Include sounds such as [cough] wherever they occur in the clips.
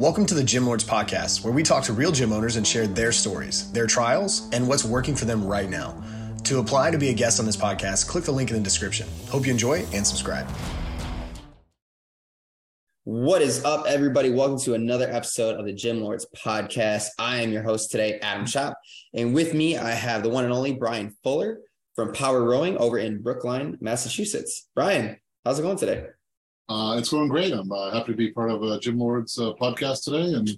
Welcome to the Gym Lords Podcast, where we talk to real gym owners and share their stories, their trials, and what's working for them right now. To apply to be a guest on this podcast, click the link in the description. Hope you enjoy and subscribe. What is up, everybody? Welcome to another episode of the Gym Lords Podcast. I am your host today, Adam Shop. and with me I have the one and only Bryan Fuller from Power Rowing over in Brookline, Massachusetts. Brian, how's it going today? Uh, it's going great. I'm uh, happy to be part of a Gym Lords uh, podcast today and,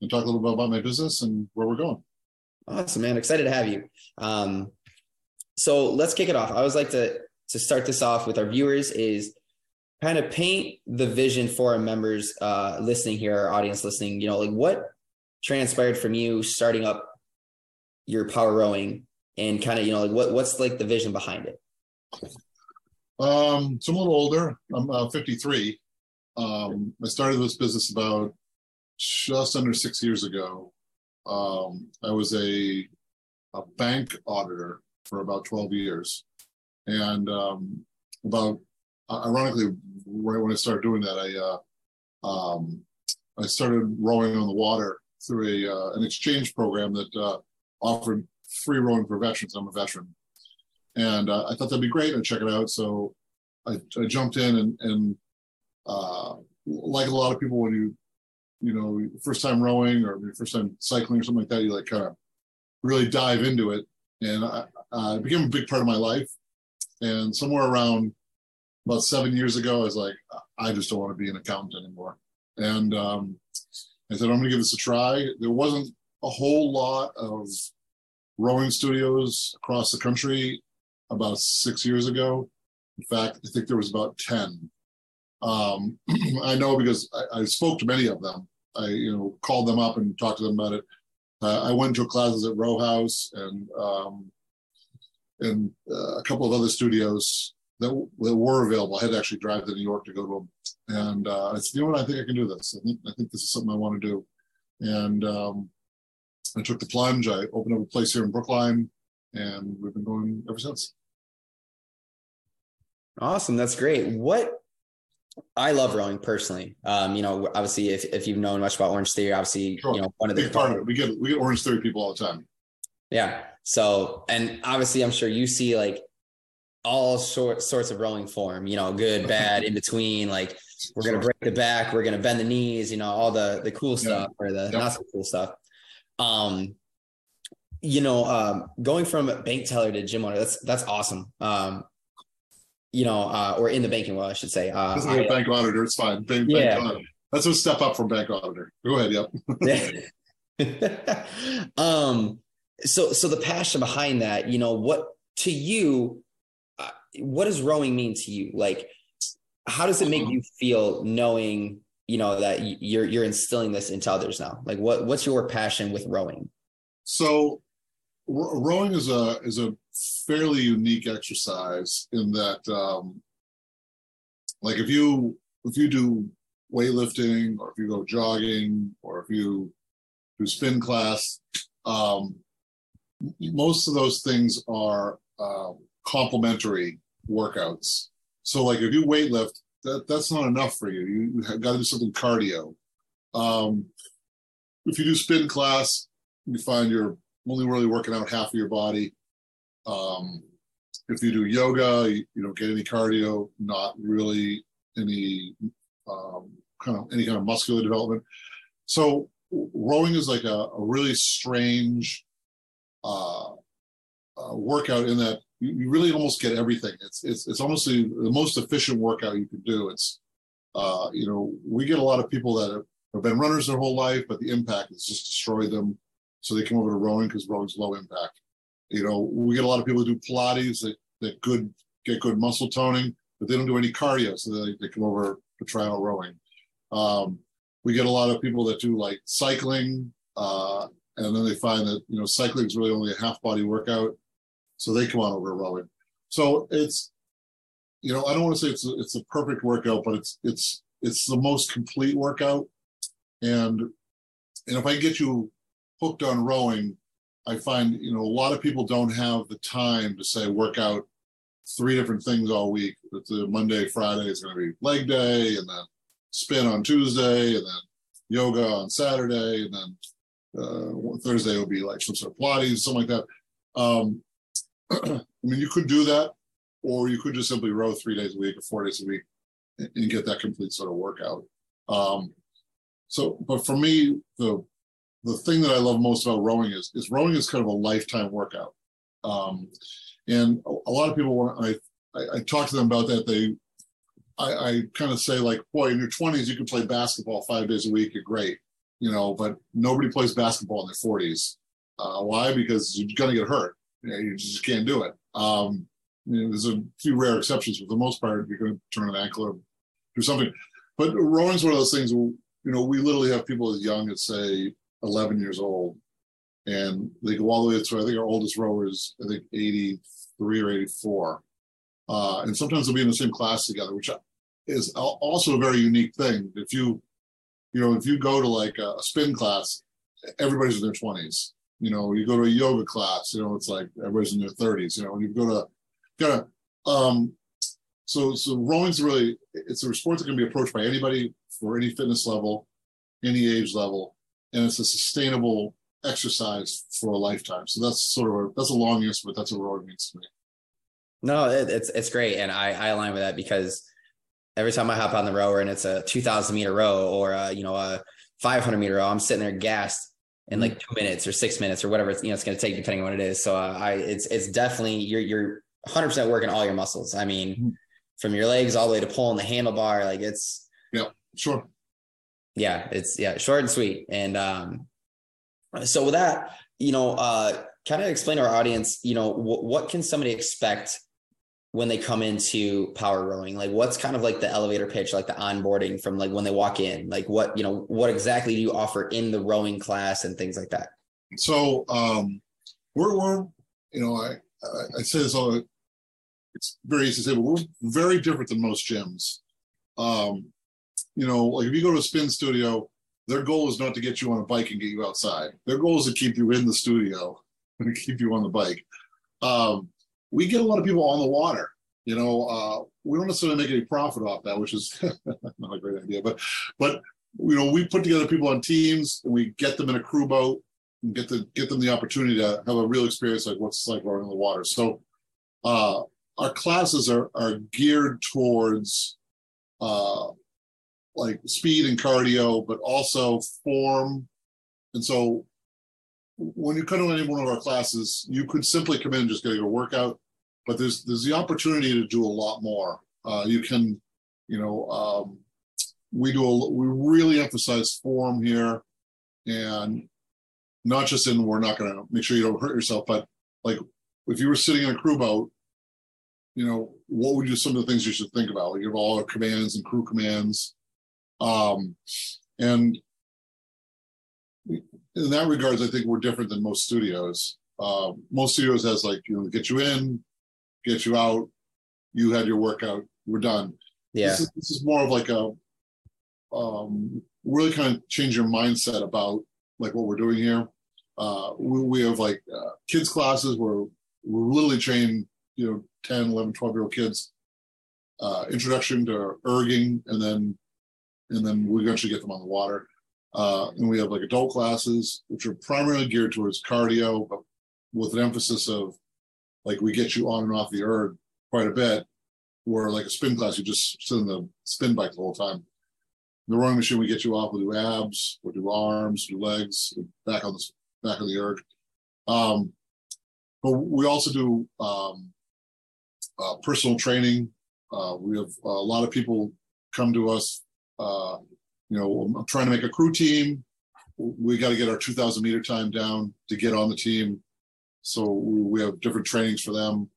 and talk a little bit about my business and where we're going. Awesome, man. Excited to have you. Um, so let's kick it off. I always like to to start this off with our viewers is kind of paint the vision for our members uh, listening here, our audience listening. You know, like what transpired from you starting up your power rowing and kind of you know like what what's like the vision behind it. Um, so I'm a little older. I'm uh, 53. Um, I started this business about just under six years ago. Um, I was a, a bank auditor for about 12 years. And um, about, uh, ironically, right when I started doing that, I, uh, um, I started rowing on the water through a, uh, an exchange program that uh, offered free rowing for veterans. I'm a veteran and uh, I thought that'd be great. I'd check it out. So I, I jumped in and, and uh, like a lot of people, when you, you know, first time rowing or first time cycling or something like that, you like kind of really dive into it. And I, uh, it became a big part of my life. And somewhere around about seven years ago, I was like, I just don't want to be an accountant anymore. And um, I said, I'm going to give this a try. There wasn't a whole lot of rowing studios across the country about six years ago. In fact, I think there was about 10. Um, [clears throat] I know because I, I, spoke to many of them. I, you know, called them up and talked to them about it. Uh, I went to classes at Row House and um, and uh, a couple of other studios that, that were available. I had to actually drive to New York to go to them. And uh, I said, you know what, I think I can do this. I think I think this is something I want to do. And um, I took the plunge. I opened up a place here in Brookline, and we've been going ever since. Awesome. That's great. What I love rowing personally. Um, you know, obviously if, if you've known much about Orange Theory, obviously, sure. you know, one of the Big part of it. We get we get Orange Theory people all the time. Yeah. So and obviously I'm sure you see like all sort sorts of rowing form, you know, good, [laughs] bad, in between. Like we're gonna break the back, we're gonna bend the knees, you know, all the the cool stuff yeah. or the not so cool stuff. Um, you know, um, going from bank teller to gym owner, that's that's awesome. Um, you know, uh, or in the banking world, I should say. Uh, this is a bank auditor. It's fine. Bank, yeah. Bank That's a step up from bank auditor. Go ahead. Yep. [laughs] um. So, so the passion behind that, you know, what to you, uh, what does rowing mean to you? Like, how does it make uh-huh. you feel knowing, you know, that you're you're instilling this into others now? Like, what what's your passion with rowing? So, rowing is a is a fairly unique exercise in that um, like if you if you do weightlifting or if you go jogging or if you do spin class um, most of those things are uh, complementary workouts. So like if you weightlift that that's not enough for you. You have got to do something cardio. Um, if you do spin class you find you're only really working out half of your body. Um, if you do yoga, you, you, don't get any cardio, not really any um, kind of any kind of muscular development. So rowing is like a, a really strange uh, uh, workout in that you, you, really almost get everything. It's it's it's almost the, the most efficient workout you can do. It's uh, you know we get a lot of people that have, have been runners their whole life, but the impact has just destroyed them so they come over to rowing because rowing's low impact. You know, we get a lot of people who do Pilates that, that good get good muscle toning, but they don't do any cardio, so they, they come over to try out rowing. Um, we get a lot of people that do like cycling, uh, and then they find that you know cycling is really only a half body workout, so they come on over rowing. So it's you know I don't want to say it's a, it's a perfect workout, but it's it's it's the most complete workout, and and if I get you hooked on rowing, I find you know a lot of people don't have the time to say work out three different things all week. It's a Monday, Friday is going to be leg day, and then spin on Tuesday, and then yoga on Saturday, and then uh, Thursday will be like some sort of Pilates, something like that. Um, [clears throat] I mean, you could do that, or you could just simply row three days a week or four days a week and, and get that complete sort of workout. Um, so, but for me, the the thing that I love most about rowing is is rowing is kind of a lifetime workout. Um, and a, lot of people want I, I I talk to them about that. They I, I kind of say like, boy, in your twenties you can play basketball five days a week. You're great, you know, but nobody plays basketball in their forties. Uh, why? Because you're gonna get hurt. You, know, you just can't do it. Um, you know, there's a few rare exceptions. but For the most part, you're to turn an ankle or do something. But rowing's one of those things. where you know, we literally have people as young as say 11 years old, and they go all the way to. I think our oldest rower is I think 83 or 84, uh, and sometimes they'll be in the same class together, which is also a very unique thing. If you, you know, if you go to like a spin class, everybody's in their 20s you know, you go to a yoga class, you know, it's like everybody's in their 30s, you know, when you go to of um so so rowing's really it's a sport that can be approached by anybody for any fitness level, any age level, and it's a sustainable exercise for a lifetime. So that's sort of a that's a long answer, but that's what rowing means to me. No, it, it's it's great, and I I align with that because every time I hop on the rower and it's a 2,000 meter row or a, you know a 500 meter row, I'm sitting there gassed in like two minutes or six minutes or whatever it's, you know it's going to take depending on what it is. So uh, I it's it's definitely you're you're 100 percent working all your muscles. I mean, mm-hmm. from your legs all the way to pulling the handlebar, like it's yeah, sure. Yeah, it's yeah, short and sweet. And um, so with that, you know, uh, kind of explain to our audience, you know, what can somebody expect when they come into power rowing? Like what's kind of like the elevator pitch like the onboarding from like when they walk in? Like what you know what exactly do you offer in the rowing class and things like that? So um we're we're you know i i, say this all it's very easy to say but we're very different than most gyms. Um you know like if you go to a spin studio their goal is not to get you on a bike and get you outside their goal is to keep you in the studio [laughs] and keep you on the bike um we get a lot of people on the water. You know, uh, we don't necessarily make any profit off that, which is [laughs] not a great idea. But, but you know, we put together people on teams and we get them in a crew boat and get the get them the opportunity to have a real experience like what's like rowing in the water. So, uh, our classes are are geared towards uh, like speed and cardio, but also form. And so when you come to any one of our classes, you could simply come in and just get your workout, but there's there's the opportunity to do a lot more. Uh, you can, you know, um, we do a, we really emphasize form here, and not just in we're not going to make sure you don't hurt yourself, but like if you were sitting in a crew boat, you know, what would you some of the things you should think about? Like you have all our commands and crew commands, um, and in that regards, I think we're different than most studios. Uh, most studios has like you know get you in, get you out. You had your workout. We're done. Yeah. This is, this is more of like a um, really kind of change your mindset about like what we're doing here. Uh, we, we have like uh, kids classes where we're literally training you know 10 11 12 year old kids uh, introduction to erging and then and then we eventually get them on the water uh, and we have like adult classes, which are primarily geared towards cardio, but with an emphasis of like we get you on and off the erg quite a bit. Where like a spin class, you just sit in the spin bike the whole time. The rowing machine, we get you off, we do abs, we do arms, do legs, back on the back of the erg. Um, but we also do um, uh, personal training. Uh, we have a lot of people come to us uh, you know, I'm trying to make a crew team. We got to get our 2,000 meter time down to get on the team. So we have different trainings for them.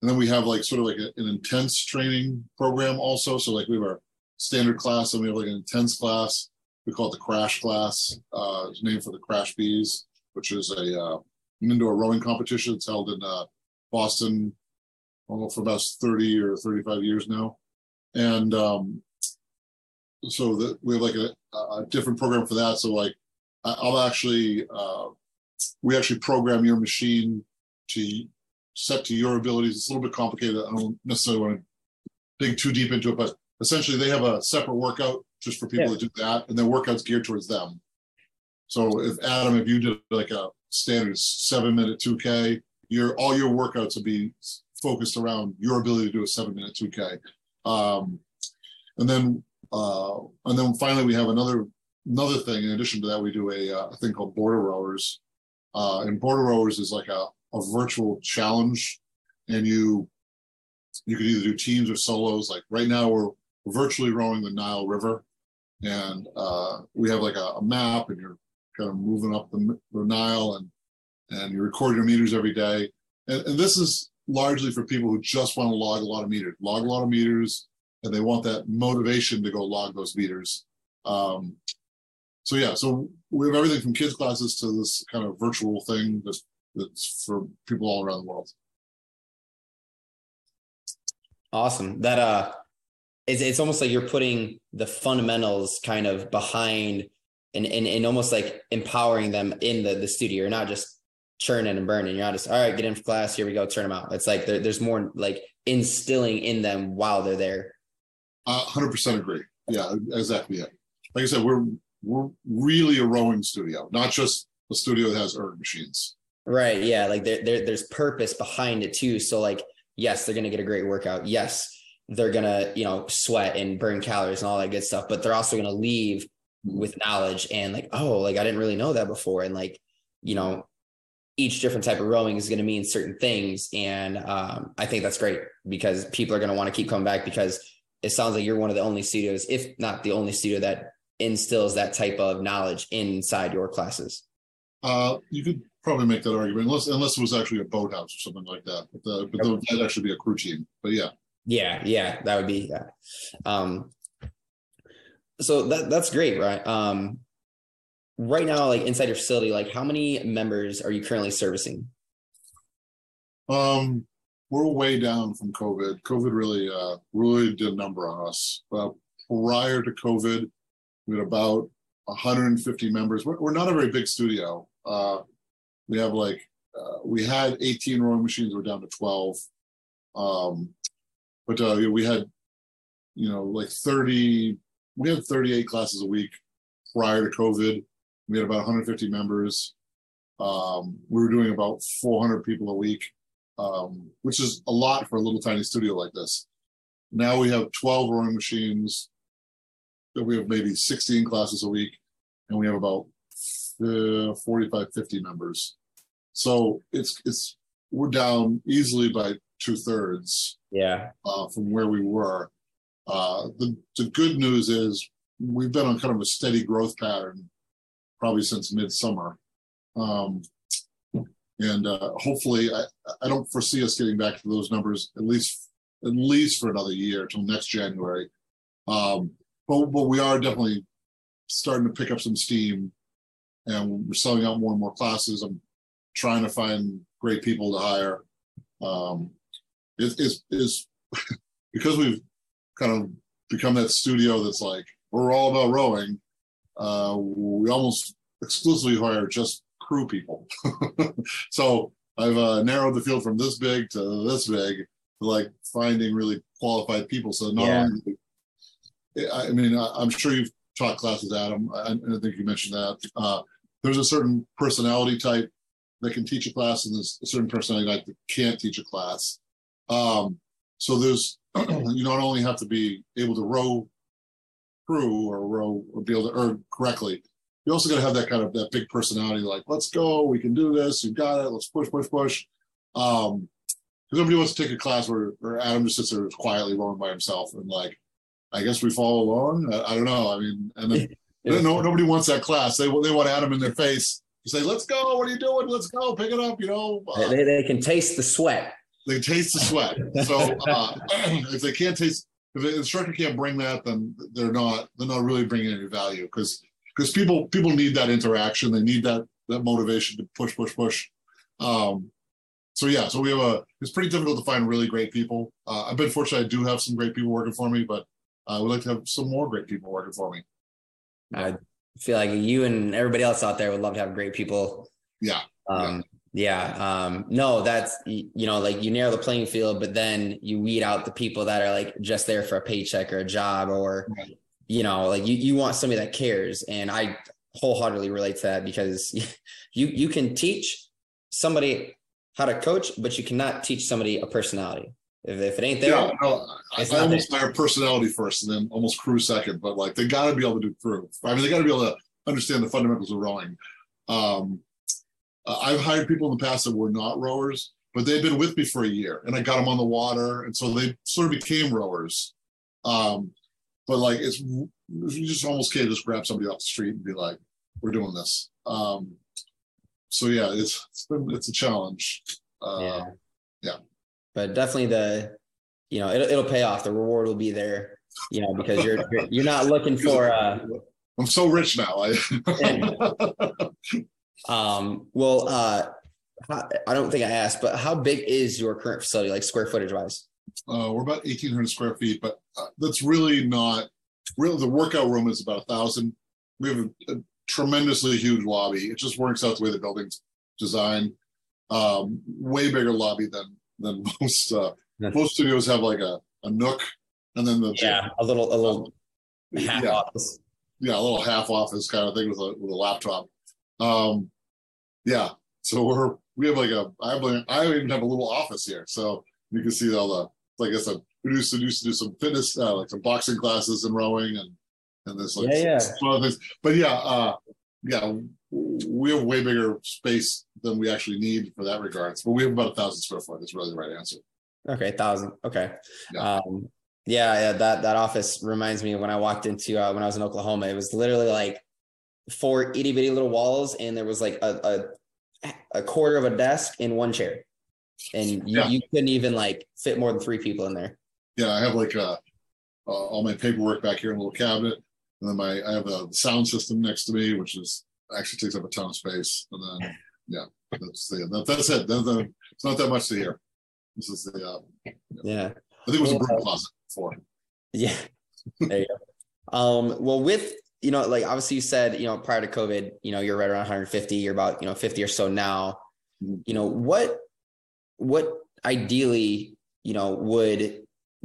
And then we have like sort of like a, an intense training program also. So like we have our standard class and we have like an intense class. We call it the crash class. Uh, it's named for the CRASH-Bs, which is a uh, an indoor rowing competition. It's held in uh, Boston know, for about 30 or 35 years now. And um, so that we have like a, a, different program for that. So like I'll actually uh, we actually program your machine to set to your abilities. It's a little bit complicated. I don't necessarily want to dig too deep into it, but essentially they have a separate workout just for people Yeah. to do that, and their workouts geared towards them. So if Adam, if you did like a standard seven minute 2K, your all your workouts will be focused around your ability to do a seven minute 2K. Um, and then uh, and then finally we have another another thing. In addition to that, we do a, uh, a thing called border rowers. Uh, and border rowers is like a, a virtual challenge, and you you can either do teams or solos. Like right now, we're virtually rowing the Nile River, and uh, we have like a, a map, and you're kind of moving up the, the Nile, and and you record your meters every day. And, and this is largely for people who just want to log a lot of meters, log a lot of meters, and they want that motivation to go log those meters. Um, so yeah, so we have everything from kids classes to this kind of virtual thing that's that's for people all around the world. Awesome. That uh it's it's almost like you're putting the fundamentals kind of behind and and, and almost like empowering them in the the studio. You're not just churning and burning. You're not just all right, get in for class, here we go, turn them out. It's like there, there's more like instilling in them while they're there. Uh, Hundred percent agree. Yeah, exactly. Yeah, like I said, we're we're really a rowing studio, not just a studio that has erg machines. Right. Yeah. Like there, there there's purpose behind it too. So like, yes, they're gonna get a great workout. Yes, they're gonna, you know, sweat and burn calories and all that good stuff, but they're also gonna leave with knowledge and like, oh, like I didn't really know that before. And like, you know, each different type of rowing is going to mean certain things. And um, I think that's great because people are going to want to keep coming back because it sounds like you're one of the only studios, if not the only studio that instills that type of knowledge inside your classes. Uh, you could probably make that argument, unless unless it was actually a boathouse or something like that. But, the, but the, that'd actually be a crew team. But yeah, Yeah, yeah, that would be yeah. Um so that that's great, right? Um right now, like inside your facility, like how many members are you currently servicing? um, we're way down from COVID. COVID really uh, really did a number on us. Uh, prior to COVID, we had about 150 members. We're, we're not a very big studio. Uh, we have like uh, we had 18 rowing machines. We're down to 12. Um, but uh, we had you know like 30. We had 38 classes a week prior to COVID. We had about 150 members. Um, we were doing about 400 people a week, um, which is a lot for a little tiny studio like this. Now we have 12 rowing machines. We have maybe 16 classes a week, and we have about uh, 45, 50 members. So it's it's we're down easily by two thirds Yeah. uh, from where we were. Uh, the the good news is we've been on kind of a steady growth pattern probably since midsummer. Um, and uh, hopefully, I, I don't foresee us getting back to those numbers at least at least for another year till next January. Um, but but we are definitely starting to pick up some steam, and we're selling out more and more classes. I'm trying to find great people to hire. Um, it, it's it's [laughs] because we've kind of become that studio that's like we're all about rowing. Uh, we almost exclusively hire just crew people. [laughs] so I've uh, narrowed the field from this big to this big, to like finding really qualified people. So not Yeah. only, I mean, I, I'm sure you've taught classes, Adam. I, I think you mentioned that. Uh, there's a certain personality type that can teach a class, and there's a certain personality type that can't teach a class. Um, so there's [clears throat] you not only have to be able to row crew or row or be able to erg correctly, you also got to have that kind of that big personality, like let's go, we can do this, you got it, let's push, push, push. Um, because nobody wants to take a class where, where Adam just sits there quietly rowing by himself and like, I guess we follow along. I, I don't know. I mean, and then [laughs] no, nobody wants that class. They they want Adam in their face to say, "Let's go. What are you doing? Let's go. Pick it up." You know, uh, They, they can taste the sweat. they taste the sweat. So uh, [clears throat] if they can't taste, if the instructor can't bring that, then they're not they're not really bringing any value because because people people need that interaction. They need that that motivation to push, push, push. Um, so yeah, so we have a. It's pretty difficult to find really great people. Uh, I've been fortunate. I do have some great people working for me, but I would like to have some more great people working for me. I feel like you and everybody else out there would love to have great people. Yeah. Um, yeah. Um, no, that's, you know, like you narrow the playing field, but then you weed out the people that are like just there for a paycheck or a job or, Right. You know, like you you want somebody that cares, and I wholeheartedly relate to that because [laughs] you you can teach somebody how to coach, but you cannot teach somebody a personality. If, if it ain't there, yeah, no, I, I almost hire personality first and then almost crew second, but like they got to be able to do crew. I mean, they got to be able to understand the fundamentals of rowing. Um, uh, I've hired people in the past that were not rowers, but they've been with me for a year, and I got them on the water, and so they sort of became rowers. Um, but like it's you just almost can't just grab somebody off the street and be like, "We're doing this." Um, so yeah, it's it's, been, it's a challenge. Uh, yeah, yeah. but definitely the, you know, it'll it'll pay off. The reward will be there, you know, because you're you're, you're not looking [laughs] for uh I'm so rich now. I [laughs] um well uh I don't think I asked, but how big is your current facility, like square footage wise? Uh, we're about 1,800 square feet, but uh, that's really not. Really, the workout room is about a thousand. We have a, a tremendously huge lobby. It just works out the way the building's designed. Um, way bigger lobby than than [laughs] most uh, most studios have like a, a nook, and then the Yeah, a little a little half yeah, office. yeah, a little half office kind of thing with a with a laptop. Um, yeah, so we're we have like a I have like, I even have a little office here, so you can see all the like I said, we used to used to do some fitness uh, like some boxing classes and rowing and and this like Yeah, yeah. some other things. But yeah, uh, yeah, we have way bigger space than we actually need for that regards. But we have about a thousand square foot. That's really the right answer. Okay, thousand. Okay. Yeah. Um, yeah, yeah. That that office reminds me when I walked into uh, when I was in Oklahoma. It was literally like four itty bitty little walls, and there was like a a, a quarter of a desk and one chair, and you, Yeah. you couldn't even like fit more than three people in there. Yeah, I have like uh, uh, all my paperwork back here in a little cabinet, and then my I have a sound system next to me, which is actually takes up a ton of space. And then yeah, that's the, that, that's it. That's the, it's not that much to hear. This is the uh, Yeah. I think it was a broom closet before. Yeah. There you go. Um, well, with you know, like obviously you said, you know, prior to COVID, you know, you're right around 150, you're about, you know, 50 or so now. Mhm. You know, what what ideally, you know, would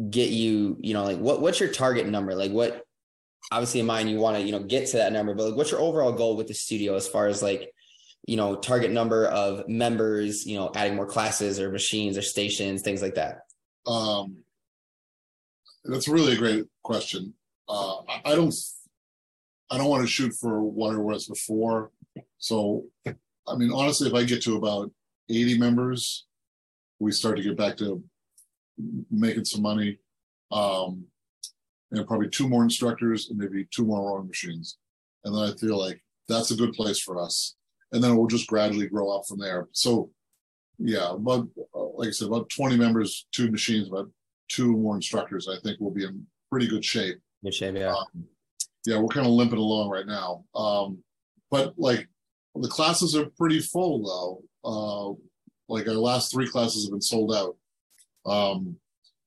get you, you know, like what what's your target number? Like what obviously in mind you want to, you know, get to that number, but like what's your overall goal with the studio as far as like, you know, target number of members, you know, adding more classes or machines or stations, things like that. Um, that's really a great question. Uh, I, don't, I don't want to shoot for what it was before. So, I mean, honestly, if I get to about 80 members, we start to get back to making some money. Um, and probably two more instructors and maybe two more rowing machines. And then I feel like that's a good place for us. And then we'll just gradually grow up from there. So, yeah, about like I said, about 20 members, two machines, about two more instructors. I think we'll be in pretty good shape. Good shape, yeah. Um, yeah, we're kind of limping along right now. Um, but like the classes are pretty full though. Uh, like our last three classes have been sold out. Um,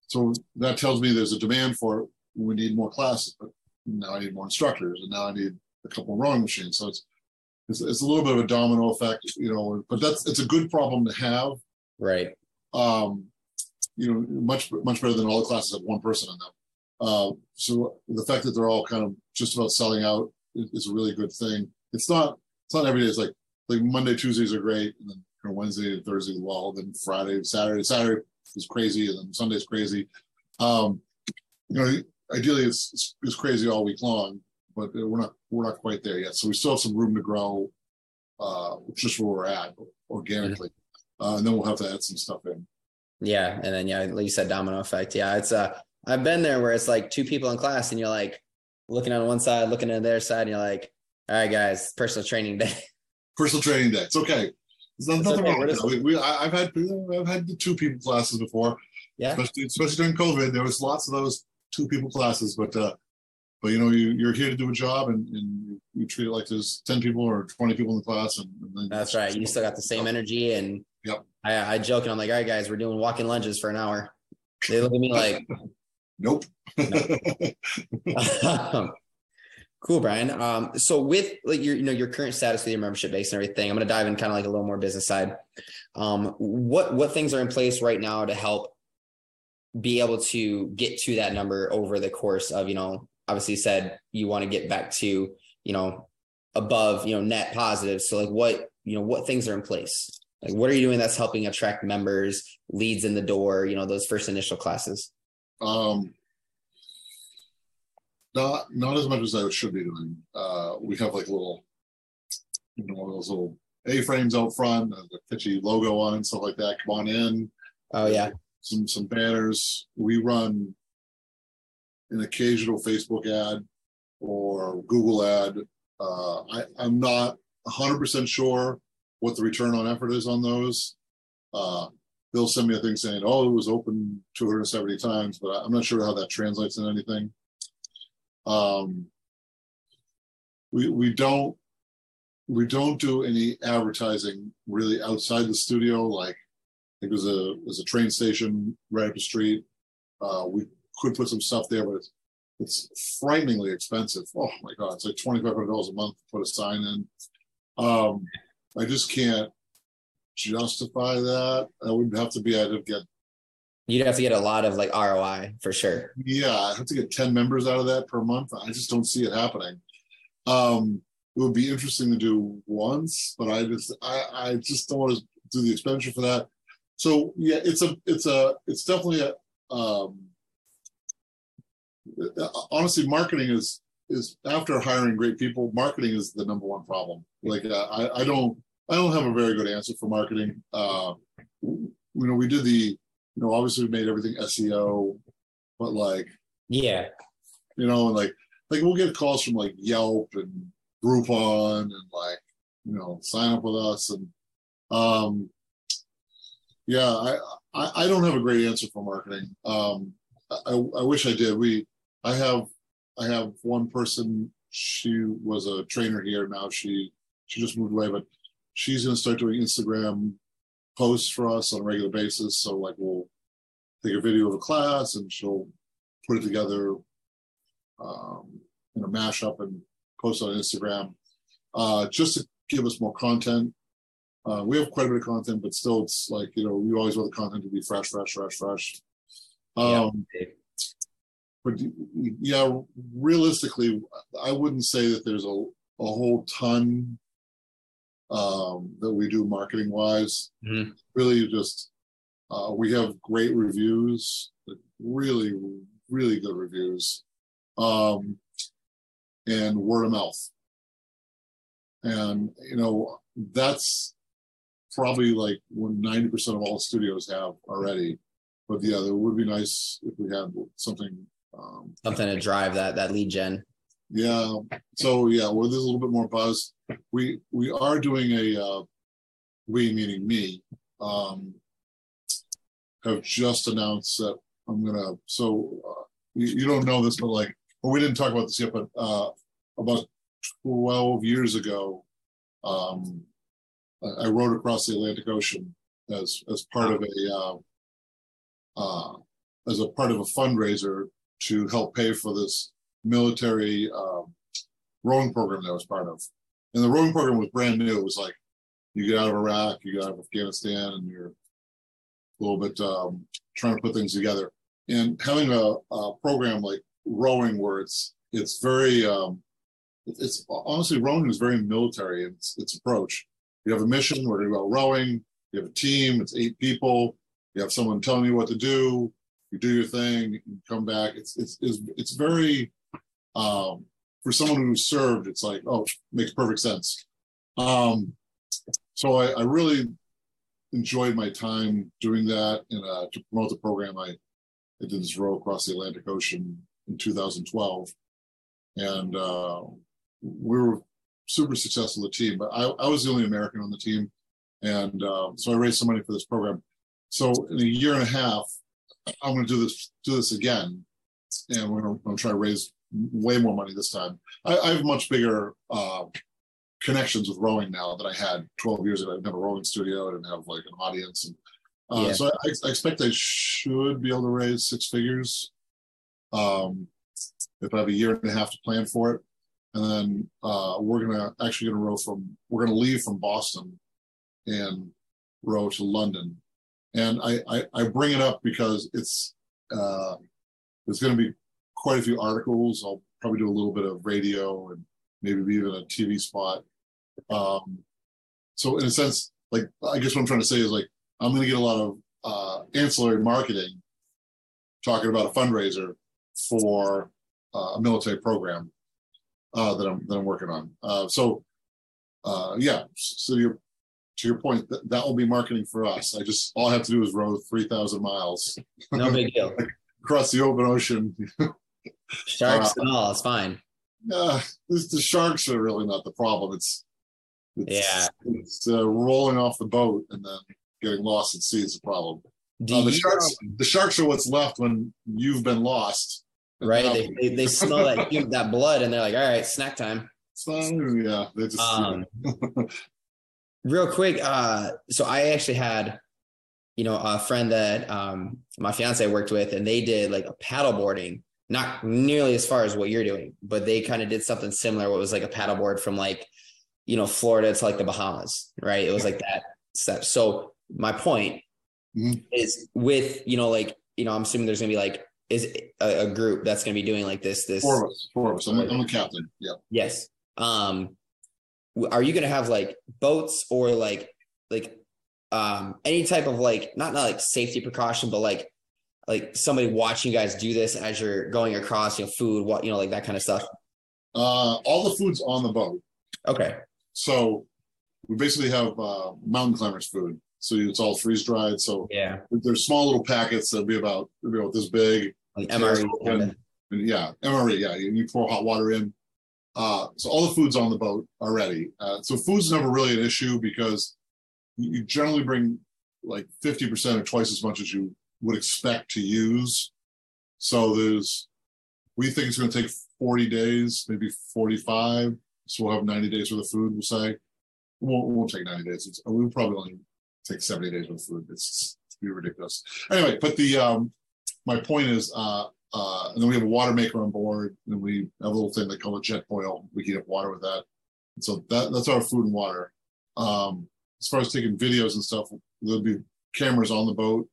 so that tells me there's a demand for it. We need more classes, but now I need more instructors, and now I need a couple of rowing machines. So it's, it's it's a little bit of a domino effect, you know. But that's it's a good problem to have. Right. Um, you know, much much better than all the classes have one person in them. Uh, so the fact that they're all kind of just about selling out is, is a really good thing. It's not it's not every day. It's like like Monday, Tuesdays are great, and then of Wednesday and Thursday well, then Friday, Saturday, Saturday is crazy, and then Sunday's crazy. Um, you know, ideally it's, it's it's crazy all week long, but we're not we're not quite there yet. So we still have some room to grow, uh, just where we're at organically, uh, and then we'll have to add some stuff in. Yeah, and then yeah, like you said, domino effect. Yeah, it's uh, I've been there where it's like two people in class, and you're like looking on one side, looking at their side, and you're like, all right, guys, personal training day. personal training day. It's okay. There's nothing okay, wrong with that. We, we, I- I've had I've had the two people classes before, Yeah, especially especially during COVID. There was lots of those two people classes, but uh, but you know you you're here to do a job, and, and you, treat it like there's ten people or twenty people in the class, and, and then that's right. You still got the same energy, and Yep. I, I joke and I'm like, all right, guys, we're doing walking lunges for an hour. They look at me like, [laughs] Nope. [laughs] cool, Bryan. Um, so with like your, you know, your current status with your membership base and everything, I'm to dive in kind of like a little more business side. Um, what, what things are in place right now to help be able to get to that number over the course of, you know, obviously you said you want to get back to, you know, above, you know, net positive. So like what, you know, what things are in place? Like what are you doing that's helping attract members, leads in the door, you know, those first initial classes? Um, not not as much as I should be doing. Uh, we have like little, you know, one of those little A-frames out front, uh, the pitchy logo on and stuff like that. Come on in. Oh yeah. Some some banners. We run an occasional Facebook ad or Google ad. Uh, I, I'm not 100% sure what the return on effort is on those. Uh, they'll send me a thing saying, "Oh, it was open 270 times," but I'm not sure how that translates in anything. Um, we we don't we don't do any advertising really outside the studio. Like it was a there's a train station right up the street. Uh, we could put some stuff there, but it's it's frighteningly expensive. Oh my god, it's like twenty five hundred dollars a month to put a sign in. Um, I just can't justify that. I would have to be I'd have get You'd have to get a lot of like ROI for sure. yeah, I have to get 10 members out of that per month. I just don't see it happening. Um, it would be interesting to do once, but I just I, I just don't want to do the expenditure for that. So yeah, it's a it's a it's definitely a um honestly marketing is is after hiring great people, marketing is the number one problem. Like uh, I, I don't I don't have a very good answer for marketing. Uh, you know, we did the, you know, obviously we made everything SEO, but like, Yeah. you know, and like, like we'll get calls from like Yelp and Groupon and like, you know, sign up with us and, um, yeah, I, I, I don't have a great answer for marketing. Um, I, I wish I did. We, I have, I have one person. She was a trainer here. Now she, she just moved away, but she's going to start doing Instagram posts for us on a regular basis. So like we'll take a video of a class and she'll put it together um, in a mashup and post on Instagram uh, just to give us more content. Uh, we have quite a bit of content, but still, it's like you know we always want the content to be fresh, fresh, fresh, fresh. Um, but yeah, realistically, I wouldn't say that there's a, a whole ton um, that we do marketing wise. Mhm. Really, just uh, we have great reviews, like really, really good reviews, um, and word of mouth. And you know that's probably like when ninety percent of all studios have already. But yeah, it would be nice if we had something um, Something to drive that that lead gen. yeah. So yeah, well, there's a little bit more buzz. We we are doing a uh, we meaning me um, have just announced that I'm gonna. So uh, you, you don't know this, but like, well, we didn't talk about this yet, but uh, about 12 years ago, um, I, I rode across the Atlantic Ocean as as part of a uh, uh, as a part of a fundraiser to help pay for this military um, rowing program that I was part of. And the rowing program was brand new. It was like you get out of Iraq, you get out of Afghanistan, and you're a little bit um, trying to put things together. And having a, a program like rowing, where it's it's very um, it's honestly rowing is very military in its, its approach. You have a mission. We're going to go rowing. You have a team. It's eight people. You have someone telling you what to do. You do your thing. You come back. It's it's it's, it's very um, for someone who served. It's like oh, makes perfect sense. Um, so I, I really enjoyed my time doing that and uh, to promote the program. I, I did this row across the Atlantic Ocean in 2012, and uh, we were super successful the team. But I, I was the only American on the team, and uh, so I raised some money for this program. So in a year and a half, I'm going to do this do this again, and we're going to try to raise way more money this time. I, I have much bigger uh, connections with rowing now than I had 12 years ago. I didn't have a rowing studio. I didn't have like an audience, and uh, Yeah. so I, I expect I should be able to raise six figures. Um, if I have a year and a half to plan for it, and then uh, we're gonna actually gonna row from we're gonna leave from Boston and row to London. And I, I, I bring it up because it's uh, it's going to be quite a few articles. I'll probably do a little bit of radio and maybe even a TV spot. Um, so in a sense, like I guess what I'm trying to say is like I'm going to get a lot of uh, ancillary marketing talking about a fundraiser for uh, a military program uh, that I'm that I'm working on. Uh, so uh, yeah, so you're to your point, that, that will be marketing for us. I just all I have to do is row three thousand miles. No big deal. [laughs] Across the open ocean. [laughs] Sharks and all, it's fine. Uh, this, the sharks are really not the problem. It's, it's Yeah. it's uh, rolling off the boat and then getting lost at sea is the problem. Uh, the sharks, the sharks are what's left when you've been lost. right? Now- They, they, they smell that [laughs] that blood and they're like, all right, snack time. not- yeah, they just Um, [laughs] real quick, uh, so I actually had, you know, a friend that um, my fiance worked with, and they did like a paddle boarding, not nearly as far as what you're doing, but they kind of did something similar. What was like a paddleboard from like, you know, Florida to like the Bahamas, right? It was like that step. So my point Mhm. is with, you know, like, you know, I'm assuming there's gonna be like is a, a group that's gonna be doing like this, this four of us, four of us. I'm, a- I'm a captain. Yeah. Yes. Um, are you gonna have like boats or like like um any type of like not not like safety precaution, but like like somebody watching you guys do this as you're going across, you know, food, what you know, like that kind of stuff. Uh, all the food's on the boat. Okay. So we basically have uh, mountain climbers food. So it's all freeze dried. So Yeah. there's small little packets that'll be about, be about this big. Like MRE. And yeah, MRE, yeah, you, you pour hot water in. Uh, so all the food's on the boat already. Uh, so food's never really an issue because you generally bring like 50% or twice as much as you would expect to use. So there's, we think it's going to take 40 days, maybe 45. So we'll have 90 days worth of food, we'll say. It won't, won't take 90 days. It's, we'll probably only take 70 days worth of food. It's, it's be ridiculous. Anyway, but the, um, my point is, uh, uh, and then we have a water maker on board, and we have a little thing they call a Jetboil. We heat up water with that. And so that that's our food and water. Um, as far as taking videos and stuff, there'll be cameras on the boat,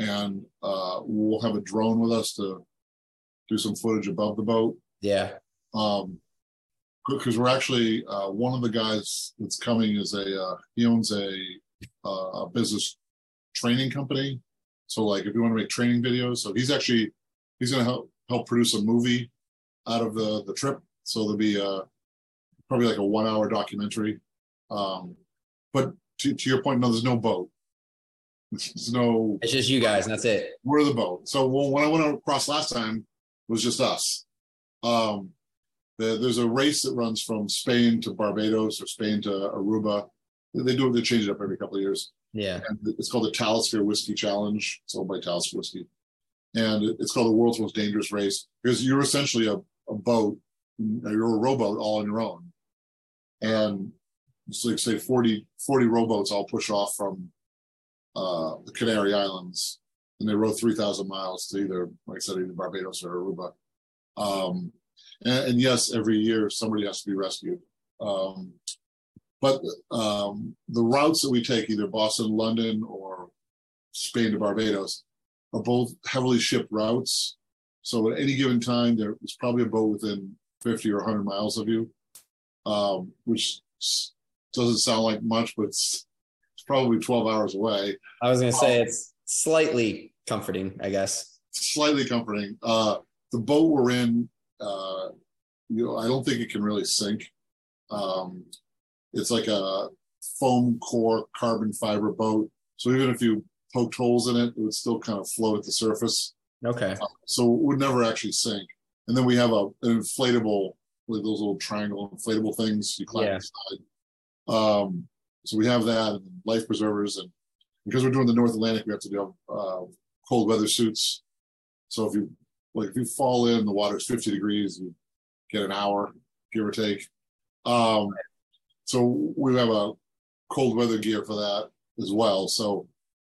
and uh, we'll have a drone with us to do some footage above the boat. Yeah. Um, because we're actually uh, one of the guys that's coming is a uh, he owns a, uh, a business training company. So like if you want to make training videos, so he's actually he's going to help help produce a movie out of the the trip. So there'll be uh probably like a one hour documentary. Um, but to, to your point, no, there's no boat. There's no It's just you guys, and that's it. we're the boat. So well, when I went across last time, it was just us. Um, the, there's a race that runs from Spain to Barbados or Spain to Aruba. They do it. They change it up every couple of years. Yeah. And it's called the Talisker Whiskey Challenge. It's owned by Talisker Whiskey, and it's called the world's most dangerous race because you're essentially a, a boat. You're a rowboat all on your own, and it's like say 40, 40 rowboats all push off from uh, the Canary Islands, and they three thousand miles to either, like I said, either Barbados or Aruba. Um, and, and yes, every year somebody has to be rescued. Um, but um, the routes that we take, either Boston, London, or Spain to Barbados, are both heavily shipped routes. So at any given time, there is probably a boat within 50 or 100 miles of you, um, which doesn't sound like much, but probably 12 hours away. I was gonna say it's slightly comforting, I guess. Slightly comforting. Uh, the boat we're in, uh, you know, I don't think it can really sink. Um, it's like a foam core carbon fiber boat. So even if you poked holes in it, it would still kind of float at the surface. Okay. So it would never actually sink. And then we have a an inflatable, like those little triangle inflatable things you climb Yeah. inside. Um, so we have that and life preservers, and because we're doing the North Atlantic, we have to do uh, cold weather suits. So if you like, if you fall in, the water water's 50 degrees, you get an hour, give or take. Um, so we have a cold weather gear for that as well. So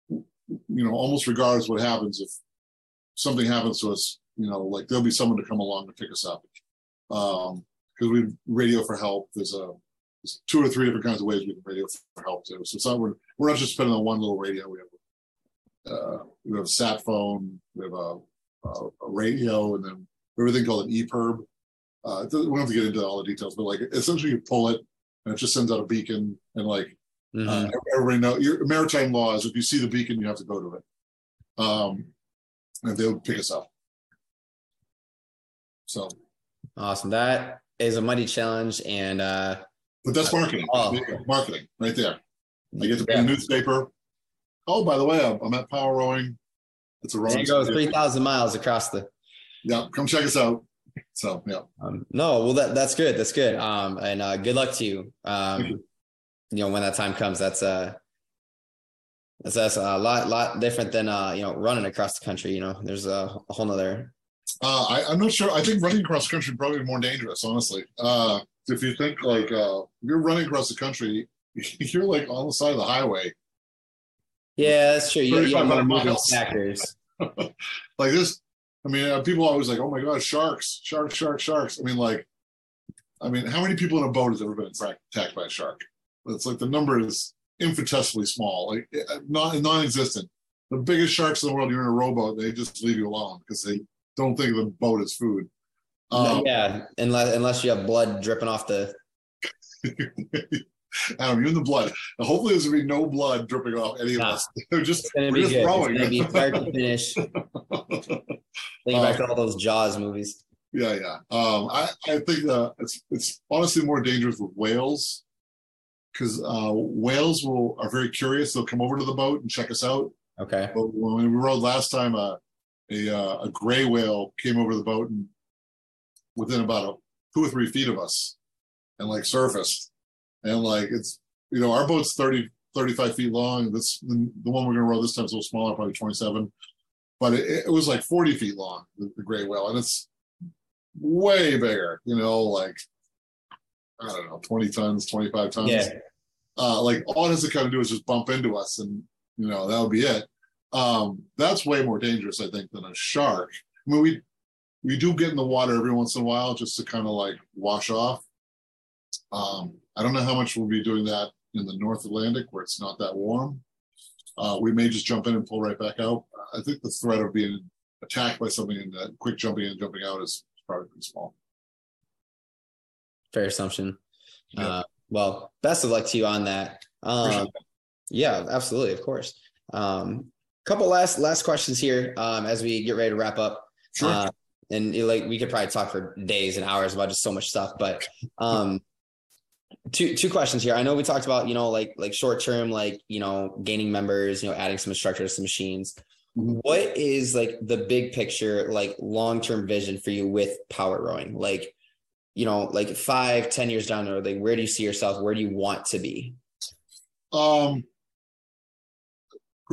you know, almost regardless what happens, if something happens to us, you know, like there'll be someone to come along to pick us up. Um, because we radio for help. There's a there's two or three different kinds of ways we can radio for help too. So it's not we're, we're not just depending on one little radio. We have uh we have a sat phone, we have a, a, a radio, and then everything called an EPIRB. Uh, we don't have to get into all the details, but like essentially you pull it and it just sends out a beacon and like mm-hmm. uh, everybody know your maritime laws. If you see the beacon, you have to go to it. Um, and they'll pick us up. So awesome. That is a mighty challenge. And, uh, but that's marketing, oh. marketing right there. I get to be yeah. a newspaper. Oh, by the way, I'm, I'm at Power Rowing. It's a rowing. There you go, three thousand miles across the. Yeah, come check us out. So yeah. Um, no, well that that's good. That's good. Um, and uh, good luck to you. Um, you. you know when that time comes, that's uh that's, that's a lot lot different than uh you know running across the country. You know, there's a, a whole nother. Uh, I, I'm not sure. I think running across the country is probably more dangerous, honestly. Uh, if you think like uh, you're running across the country, [laughs] you're like on the side of the highway. Yeah, that's true. You, you have factors. [laughs] like this, I mean, uh, people always like, "Oh my god, sharks, sharks, sharks, sharks." I mean, like, I mean, how many people in a boat has ever been attacked by a shark? It's like the number is infinitesimally small, like uh, not non-existent. The biggest sharks in the world, you're in a rowboat, they just leave you alone because they don't think of the boat as food. Um, yeah, unless unless you have blood dripping off the. Adam, you're in the blood. Now, hopefully, there's gonna be no blood dripping off any of nah, us. [laughs] They're just we're just good. throwing. It's gonna be [laughs] start to finish. Think um, back to all those Jaws movies. Yeah, yeah. Um, I I think uh, it's it's honestly more dangerous with whales because uh, whales will are very curious. They'll come over to the boat and check us out. Okay. But when we rowed last time, uh, a uh, a gray whale came over the boat and within about a, two or three feet of us and like surfaced. And like it's, you know, our boat's 30, 35 feet long. This the, the one we're going to row this time is a little smaller, probably 27. But it, it was like 40 feet long, the, the gray whale. And it's way bigger, you know, like, I don't know, 20 tons, 25 tons. Yeah. Uh, like all it has to kind of do is just bump into us and, you know, that would be it. Um, that's way more dangerous, I think, than a shark. I mean, we we do get in the water every once in a while just to kind of like wash off. Um, I don't know how much we'll be doing that in the North Atlantic where it's not that warm. Uh, we may just jump in and pull right back out. I think the threat of being attacked by something and that quick jumping in and jumping out is probably pretty small. Fair assumption. Yeah. Uh, well, best of luck to you on that. Um, yeah, absolutely, of course. Um, couple last last questions here um, as we get ready to wrap up. Sure. Uh, and like we could probably talk for days and hours about just so much stuff but um two two questions here i know we talked about you know like like short term like you know gaining members you know adding some instructors some machines mm-hmm. what is like the big picture like long term vision for you with power rowing like you know like five ten years down the road like where do you see yourself where do you want to be um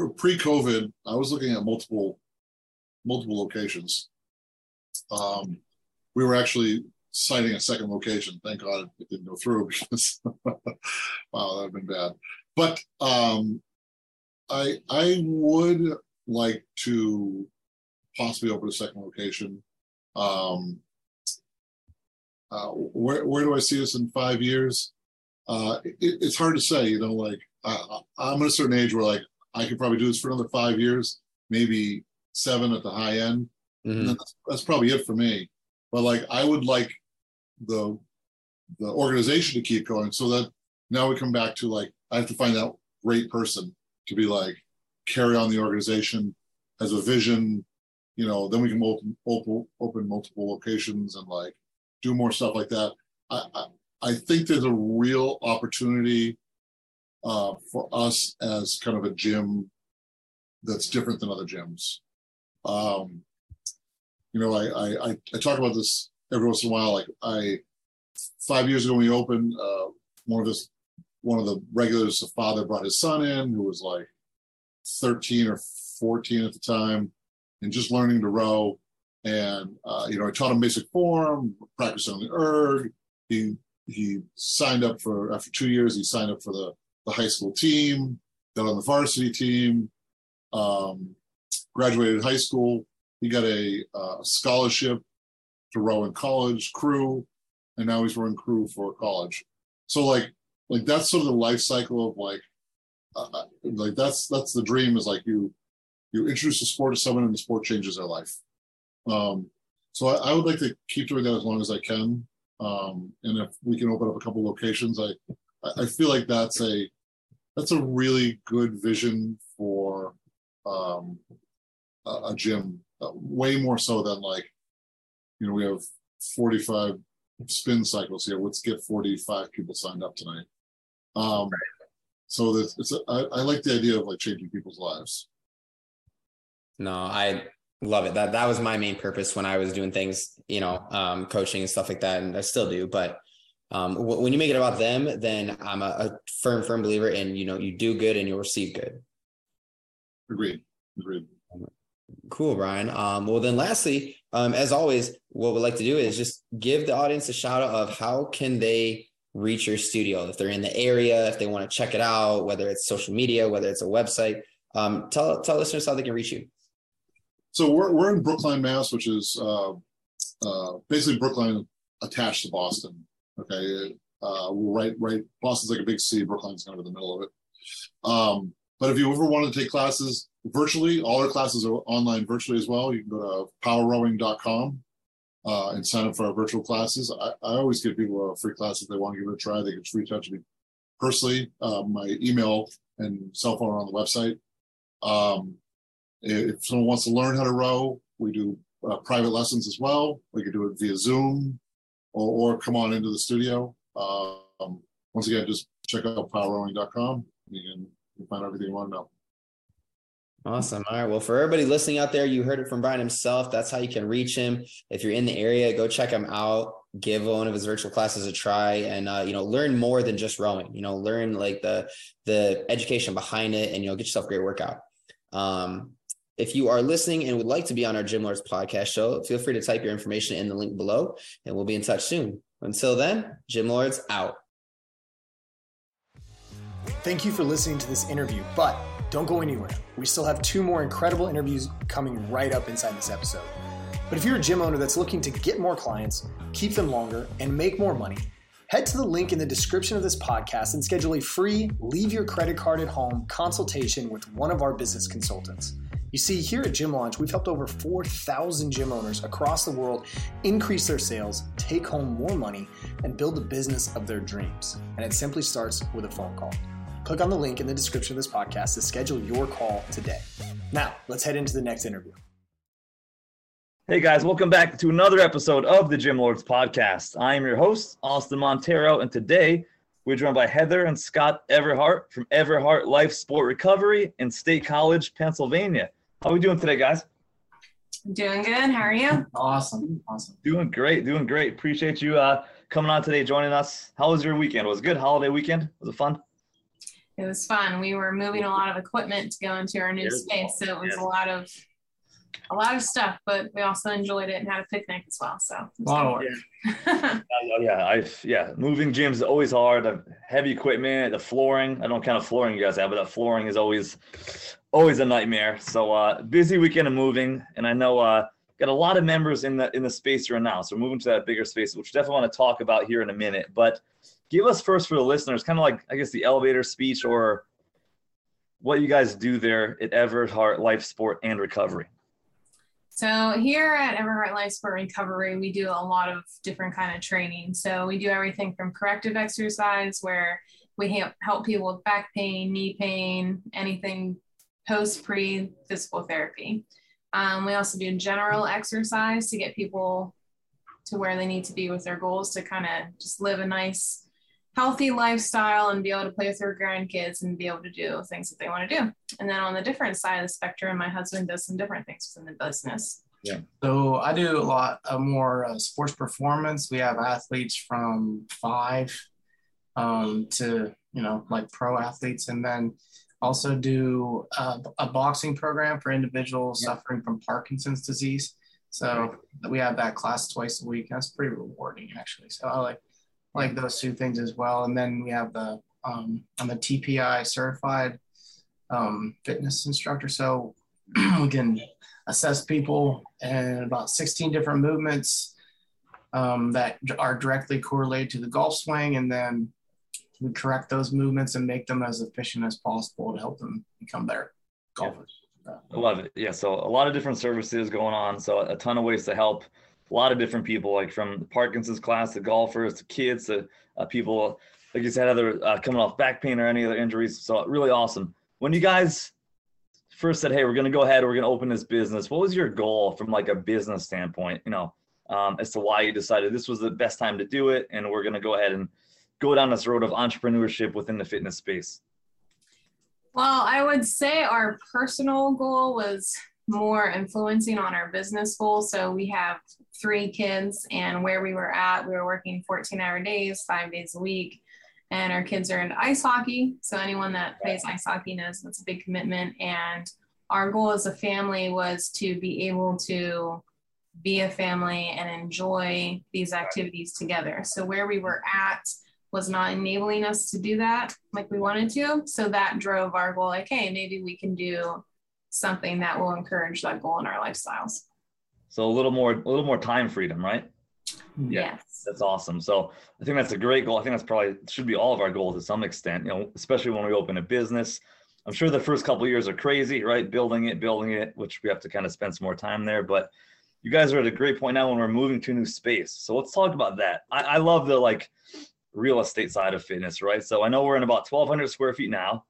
pre-covid i was looking at multiple multiple locations um, we were actually siting a second location. Thank God it didn't go through because [laughs] wow, that would have been bad. But um, I I would like to possibly open a second location. Um, uh, where where do I see us in five years? Uh, it, it's hard to say. You know, like I, I'm at a certain age where like I could probably do this for another five years, maybe seven at the high end. Mm-hmm. That's, that's probably it for me. But like, I would like the the organization to keep going, so that now we come back to like, I have to find that great person to be like carry on the organization as a vision. You know, then we can open open, open multiple locations and like do more stuff like that. I, I, I think there's a real opportunity uh, for us as kind of a gym that's different than other gyms. Um, you know, I, I, I talk about this every once in a while. Like I, five years ago when we opened, uh, one of this, one of the regulars, the father brought his son in who was like 13 or 14 at the time and just learning to row. And, uh, you know, I taught him basic form, practicing on the erg. He, he signed up for, after two years, he signed up for the, the high school team, got on the varsity team, um, graduated high school, he got a uh, scholarship to row in college crew, and now he's rowing crew for college. So like like that's sort of the life cycle of like uh, uh, like that's that's the dream is like you you introduce the sport to someone and the sport changes their life. Um, so I, I would like to keep doing that as long as I can. Um, and if we can open up a couple locations, I I feel like that's a that's a really good vision for um, a, a gym, uh, way more so than like you know we have 45 spin cycles here. Let's get 45 people signed up tonight. Um, so that it's a, I, I like the idea of like changing people's lives. No, I love it. That that was my main purpose when I was doing things, you know, um, coaching and stuff like that, and I still do. But um, w- when you make it about them, then I'm a, a, firm, firm believer in you know you do good and you'll receive good. Agreed. Agreed. Cool, Bryan. Um, well, then, lastly, um, as always, what we'd like to do is just give the audience a shout out of how can they reach your studio if they're in the area, if they want to check it out, whether it's social media, whether it's a website. Um, tell tell listeners how they can reach you. So we're we're in Brookline, Mass, which is uh, uh, basically Brookline attached to Boston. Okay, uh, right, right. Boston's like a big city. Brookline's kind of in the middle of it. Um, but if you ever want to take classes virtually, all our classes are online virtually as well. You can go to powerrowing.com uh, and sign up for our virtual classes. I, I, always give people a free class if they want to give it a try. They can reach out to me personally. Uh, my email and cell phone are on the website. Um, if someone wants to learn how to row, we do uh, private lessons as well. We can do it via Zoom or, or come on into the studio. Um, once again, just check out powerrowing.com. Can, you can find everything you want to know. Awesome. All right. Well, for everybody listening out there, you heard it from Bryan himself. That's how you can reach him. If you're in the area, go check him out. Give one of his virtual classes a try, and uh, you know, learn more than just rowing. You know, learn like the the education behind it, and you know, get yourself a great workout. Um, if you are listening and would like to be on our Gym Lords podcast show, feel free to type your information in the link below, and we'll be in touch soon. Until then, Gym Lords out. Thank you for listening to this interview, but don't go anywhere. We still have two more incredible interviews coming right up inside this episode. But if you're a gym owner that's looking to get more clients, keep them longer, and make more money, head to the link in the description of this podcast and schedule a free leave your credit card at home consultation with one of our business consultants. You see, here at Gym Launch, we've helped over 4,000 gym owners across the world increase their sales, take home more money, and build the business of their dreams. And it simply starts with a phone call. Click on the link in the description of this podcast to schedule your call today. Now, let's head into the next interview. Hey guys, welcome back to another episode of the Gym Lords podcast. I am your host, Austin Montero, and today we're joined by Heather and Scott Everhart from Everhart Life Sport Recovery in State College, Pennsylvania. How are we doing today, guys? Doing good. How are you? Awesome. Awesome. Doing great. Doing great. Appreciate you uh, coming on today, joining us. How was your weekend? Was it good? Holiday weekend? Was it fun? It was fun. We were moving a lot of equipment to go into our new space, so it was a lot of a lot of stuff. But we also enjoyed it and had a picnic as well. So a lot of work. yeah, [laughs] yeah, I yeah, moving gyms is always hard. Heavy equipment, the flooring. I don't kind of flooring you guys have, but that flooring is always always a nightmare. So uh, busy weekend of moving, and I know uh, got a lot of members in the in the space you're now. So we're moving to that bigger space, which definitely want to talk about here in a minute. But give us first for the listeners, kind of like I guess the elevator speech or what you guys do there at Everhart Life Sport and Recovery. So here at Everhart Life Sport Recovery, we do a lot of different kind of training. So we do everything from corrective exercise, where we help people with back pain, knee pain, anything post pre physical therapy. Um, we also do general exercise to get people to where they need to be with their goals to kind of just live a nice healthy lifestyle and be able to play with their grandkids and be able to do things that they want to do. And then on the different side of the spectrum, my husband does some different things within the business. Yeah. So I do a lot of more uh, sports performance. We have athletes from five um, to, you know, like pro athletes. And then also do uh, a boxing program for individuals yeah. suffering from Parkinson's disease. So we have that class twice a week. That's pretty rewarding actually. So I like like those two things as well. And then we have the um, I'm a TPI certified um, fitness instructor, so [clears throat] we can assess people and about 16 different movements um, that are directly correlated to the golf swing, and then we correct those movements and make them as efficient as possible to help them become better golfers. I love it. Yeah. So a lot of different services going on. So a ton of ways to help a lot of different people, like from Parkinson's class to golfers to kids to uh, people, like you said, other uh, coming off back pain or any other injuries. So really awesome. When you guys first said, "Hey, we're going to go ahead, we're to open this business," what was your goal from like a business standpoint? You know, um, as to why you decided this was the best time to do it, and we're going to go ahead and go down this road of entrepreneurship within the fitness space. Well, I would say our personal goal was more influencing on our business goal. So we have three kids, and where we were at, we were working 14 hour days, five days a week. And our kids are into ice hockey. So anyone that plays ice hockey knows that's a big commitment. And our goal as a family was to be able to be a family and enjoy these activities together. So where we were at, was not enabling us to do that like we wanted to. So that drove our goal like, hey, maybe we can do something that will encourage that goal in our lifestyles. So a little more, a little more time freedom, right? Mm-hmm. Yeah, yes. That's awesome. So I think that's a great goal. I think that's probably should be all of our goals to some extent, you know, especially when we open a business. I'm sure the first couple years are crazy, right? Building it, building it, which we have to kind of spend some more time there. But you guys are at a great point now when we're moving to a new space. So let's talk about that. I, I love the like real estate side of fitness, right? So I know we're in about 1,200 square feet now,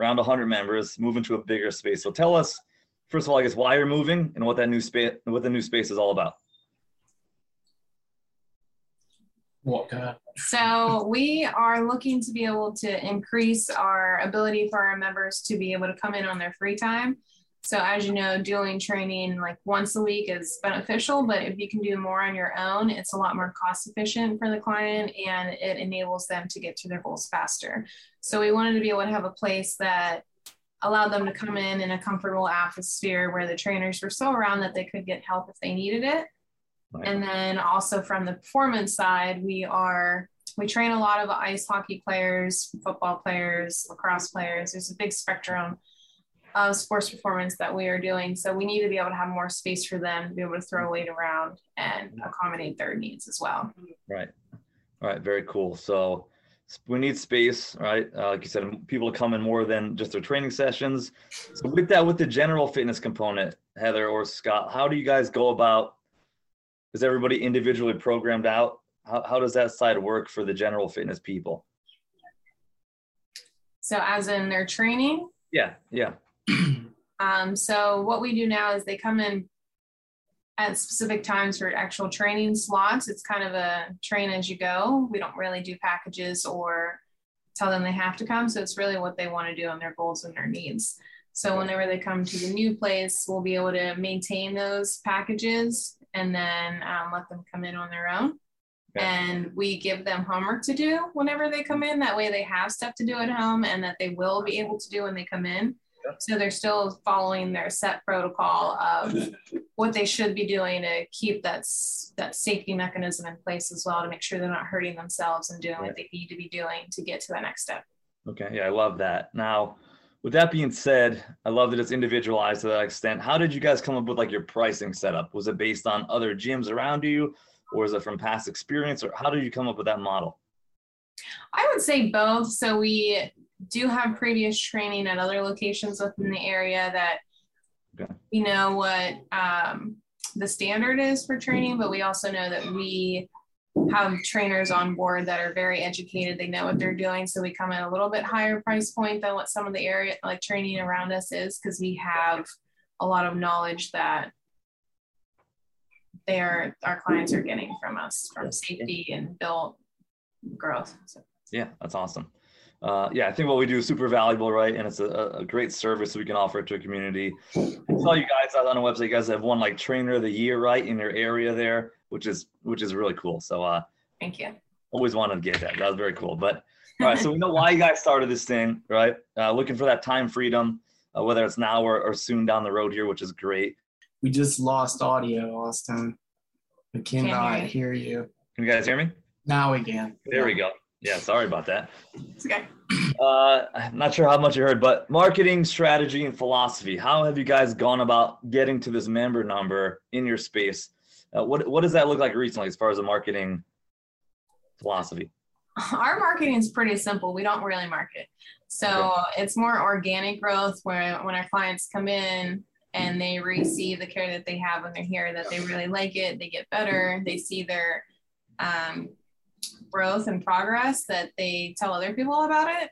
around 100 members, moving to a bigger space. So tell us, first of all, I guess why you're moving and what that new space, what the new space is all about. What? So we are looking to be able to increase our ability for our members to be able to come in on their free time so as you know, doing training like once a week is beneficial, but if you can do more on your own, it's a lot more cost efficient for the client and it enables them to get to their goals faster. So we wanted to be able to have a place that allowed them to come in in a comfortable atmosphere where the trainers were so around that they could get help if they needed it. Right. And then also from the performance side, we are we train a lot of ice hockey players, football players, lacrosse players. There's a big spectrum of sports performance that we are doing. So we need to be able to have more space for them to be able to throw weight around and accommodate their needs as well. Right. All right. Very cool. So we need space, right? Uh, like you said, people come in more than just their training sessions. So with that, with the general fitness component, Heather or Scott, how do you guys go about? Is everybody individually programmed out? How, how does that side work for the general fitness people? So as in their training? Yeah, yeah. Um, so what we do now is they come in at specific times for actual training slots. It's kind of a train as you go. We don't really do packages or tell them they have to come. So it's really what they want to do and their goals and their needs. So whenever they come to the new place, we'll be able to maintain those packages and then um, let them come in on their own. Okay. And we give them homework to do whenever they come in. That way they have stuff to do at home and that they will be able to do when they come in. So they're still following their set protocol of [laughs] what they should be doing to keep that that safety mechanism in place as well to make sure they're not hurting themselves and doing what they need to be doing to get to that next step. Okay, yeah, I love that. Now, with that being said, I love that it's individualized to that extent. How did you guys come up with like your pricing setup? Was it based on other gyms around you, or is it from past experience, or how did you come up with that model? I would say both. So we do have previous training at other locations within the area that okay. we know what um, the standard is for training, but we also know that we have trainers on board that are very educated. They know what they're doing. So we come at a little bit higher price point than what some of the area like training around us is because we have a lot of knowledge that they are our clients are getting from us from safety and built growth. So. Yeah, that's awesome uh, yeah, I think what we do is super valuable, right? And it's a, a great service we can offer to a community. I saw you guys on the website. You guys have won like Trainer of the Year, right, in your area there, which is which is really cool. So, uh, thank you. Always wanted to get that. That was very cool. But all right, so we know why you guys started this thing, right? Uh, looking for that time freedom, uh, whether it's now or, or soon down the road here, which is great. We just lost audio, Austin. We cannot hear you. Can you guys hear me? Now we can. There we go. Yeah, sorry about that. It's okay. Uh, I'm not sure how much you heard, but marketing strategy and philosophy. How have you guys gone about getting to this member number in your space? Uh, what what does that look like recently as far as the marketing philosophy? Our marketing is pretty simple. We don't really market, so okay. it's more organic growth. Where when our clients come in and they receive the care that they have when they're here, that they really like it, they get better, they see their um, growth and progress, that they tell other people about it.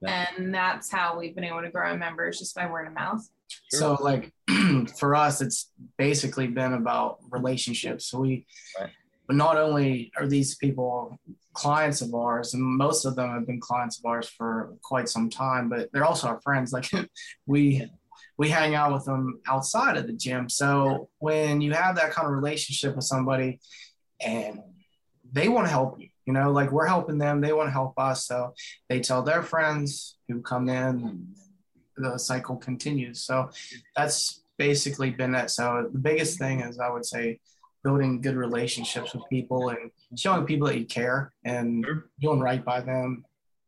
Yeah. And that's how we've been able to grow our members just by word of mouth. So like [clears throat] for us, it's basically been about relationships. So we, Right. but not only are these people clients of ours, and most of them have been clients of ours for quite some time, but they're also our friends. Like [laughs] we, we hang out with them outside of the gym. So when you have that kind of relationship with somebody, and they want to help you, you know, like we're helping them, they want to help us. So they tell their friends who come in, the cycle continues. So that's basically been it. So the biggest thing is I would say building good relationships with people and showing people that you care and Sure. doing right by them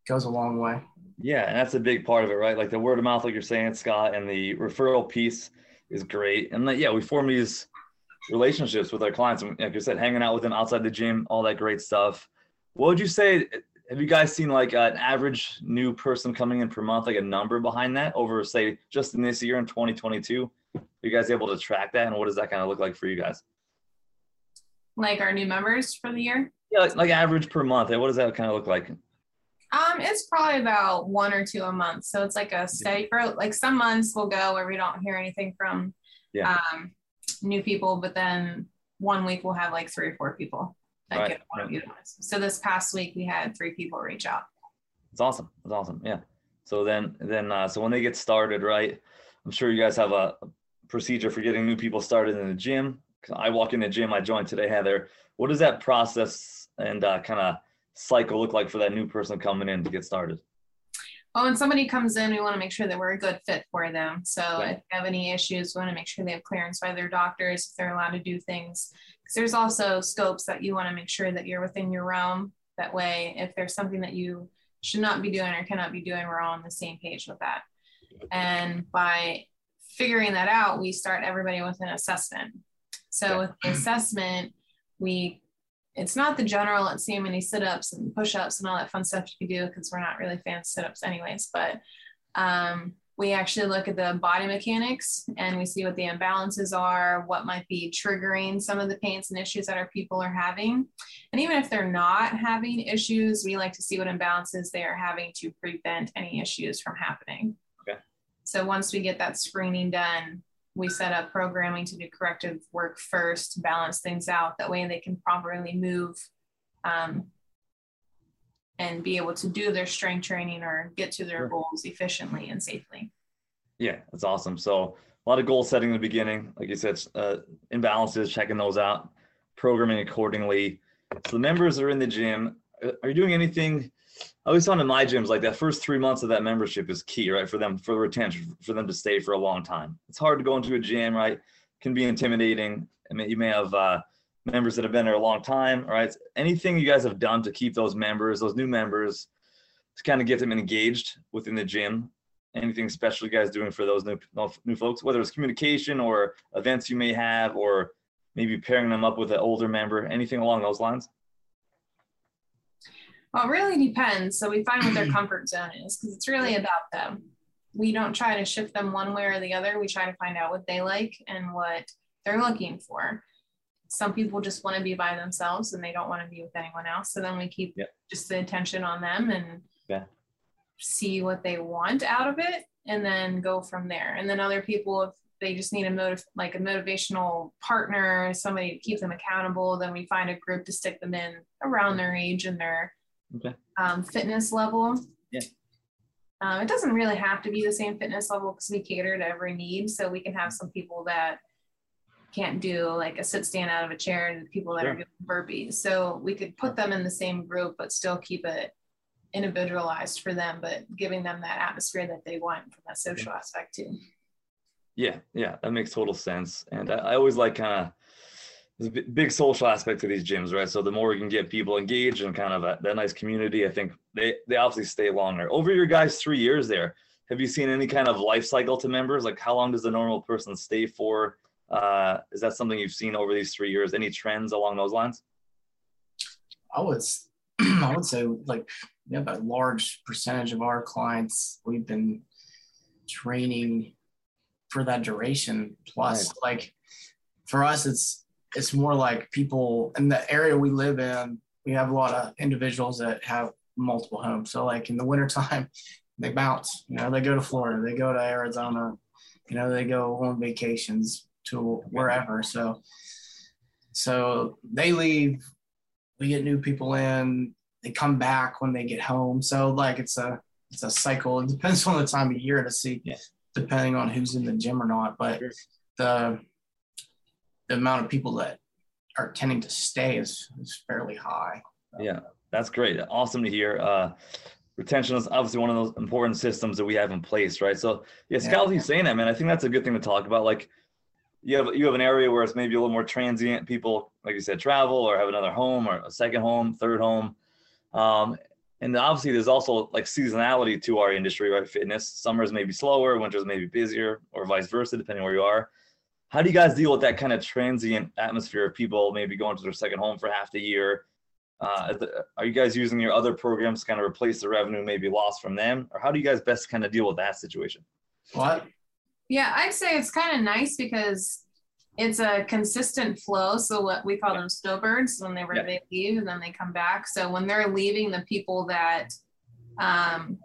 goes a long way. Yeah, and that's a big part of it, right? Like the word of mouth, like you're saying, Scott, and the referral piece is great. And like, yeah, we form these relationships with our clients. And like you said, hanging out with them outside the gym, all that great stuff. What would you say? Have you guys seen like an average new person coming in per month, like a number behind that over, say, just in this year in 2022? Are you guys able to track that? And what does that kind of look like for you guys? Like our new members for the year. Yeah, like, like average per month. What does that kind of look like? Um, it's probably about one or two a month. So it's like a steady growth. Like some months will go where we don't hear anything from Yeah. um, new people, but then one week we'll have like three or four people that Right, get right. to utilize. So this past week we had three people reach out. It's awesome. It's awesome. Yeah. So then, then, uh, so when they get started, right? I'm sure you guys have a procedure for getting new people started in the gym. I walk in the gym. I joined today, Heather. What does that process and uh, kind of cycle look like for that new person coming in to get started? Well, when somebody comes in, we want to make sure that we're a good fit for them. So Yeah. if they have any issues, we want to make sure they have clearance by their doctors, if they're allowed to do things. There's also scopes that you want to make sure that you're within your realm. That way, if there's something that you should not be doing or cannot be doing, we're all on the same page with that. And by figuring that out, we start everybody with an assessment. So Okay. with the assessment, we it's not the general let's see how many sit-ups and push-ups and all that fun stuff you can do because we're not really fans of sit-ups anyways but um, we actually look at the body mechanics and we see what the imbalances are what might be triggering some of the pains and issues that our people are having and even if they're not having issues we like to see what imbalances they are having to prevent any issues from happening Okay. so once we get that screening done we set up programming to do corrective work first, balance things out. That way they can properly move um, and be able to do their strength training or get to their goals efficiently and safely. Yeah, that's awesome. So a lot of goal setting in the beginning, like you said, uh, imbalances, checking those out, programming accordingly. So the members are in the gym. Uh, Are you doing anything? I always found in my gyms like that first three months of that membership is key, right? For them, for retention, for them to stay for a long time. It's hard to go into a gym, right? Can be intimidating. I mean, you may have uh, members that have been there a long time, right? Anything you guys have done to keep those members, those new members, to kind of get them engaged within the gym anything special you guys doing for those new new folks, whether it's communication or events you may have, or maybe pairing them up with an older member, anything along those lines? Well, it really depends. So we find what their [clears throat] comfort zone is because it's really about them. We don't try to shift them one way or the other. We try to find out what they like and what they're looking for. Some people just want to be by themselves and they don't want to be with anyone else. So then we keep Yep. just the attention on them and Yeah. see what they want out of it and then go from there. And then other people, if they just need a motive, like a motivational partner, somebody to keep them accountable, then we find a group to stick them in around their age and their Okay. um, fitness level. Yeah. Um, it doesn't really have to be the same fitness level because we cater to every need. So we can have some people that can't do like a sit stand out of a chair and people that are Sure. doing burpees. So we could put them in the same group, but still keep it individualized for them, but giving them that atmosphere that they want from that social aspect too. Yeah, yeah, that makes total sense. And I, I always like kind of there's a big social aspect to these gyms, right? So the more we can get people engaged and kind of a, that nice community, I think they they obviously stay longer. Over your guys' three years there, have you seen any kind of life cycle to members? Like how long does a normal person stay for? Uh, is that something you've seen over these three years? Any trends along those lines? I would [clears throat] I would say like we have a large percentage of our clients we've been training for that duration. Plus, like for us, it's it's more like people in the area we live in. We have a lot of individuals that have multiple homes. So like in the wintertime, [laughs] they bounce. You know, they go to Florida, they go to Arizona, you know, they go on vacations to wherever. So so they leave, we get new people in, they come back when they get home. So like it's a it's a cycle. It depends on the time of year to see, Yeah. depending on who's in the gym or not. But Sure. the the amount of people that are tending to stay is is fairly high. Yeah, that's great. Awesome to hear. Uh, retention is obviously one of those important systems that we have in place, right? So, yeah, Yeah. Scott, you saying that, man, I think that's a good thing to talk about. Like, you have you have an area where it's maybe a little more transient. People, like you said, travel or have another home or a second home, third home. Um, and obviously, there's also like seasonality to our industry, right? Fitness. Summers may be slower, winters may be busier, or vice versa, depending where you are. How do you guys deal with that kind of transient atmosphere of people maybe going to their second home for half the year? Uh, are you guys using your other programs to kind of replace the revenue maybe lost from them, or how do you guys best kind of deal with that situation? What? Yeah, I'd say it's kind of nice because it's a consistent flow. So what we call them snowbirds when they Yeah. they leave and then they come back. So when they're leaving, the people that um,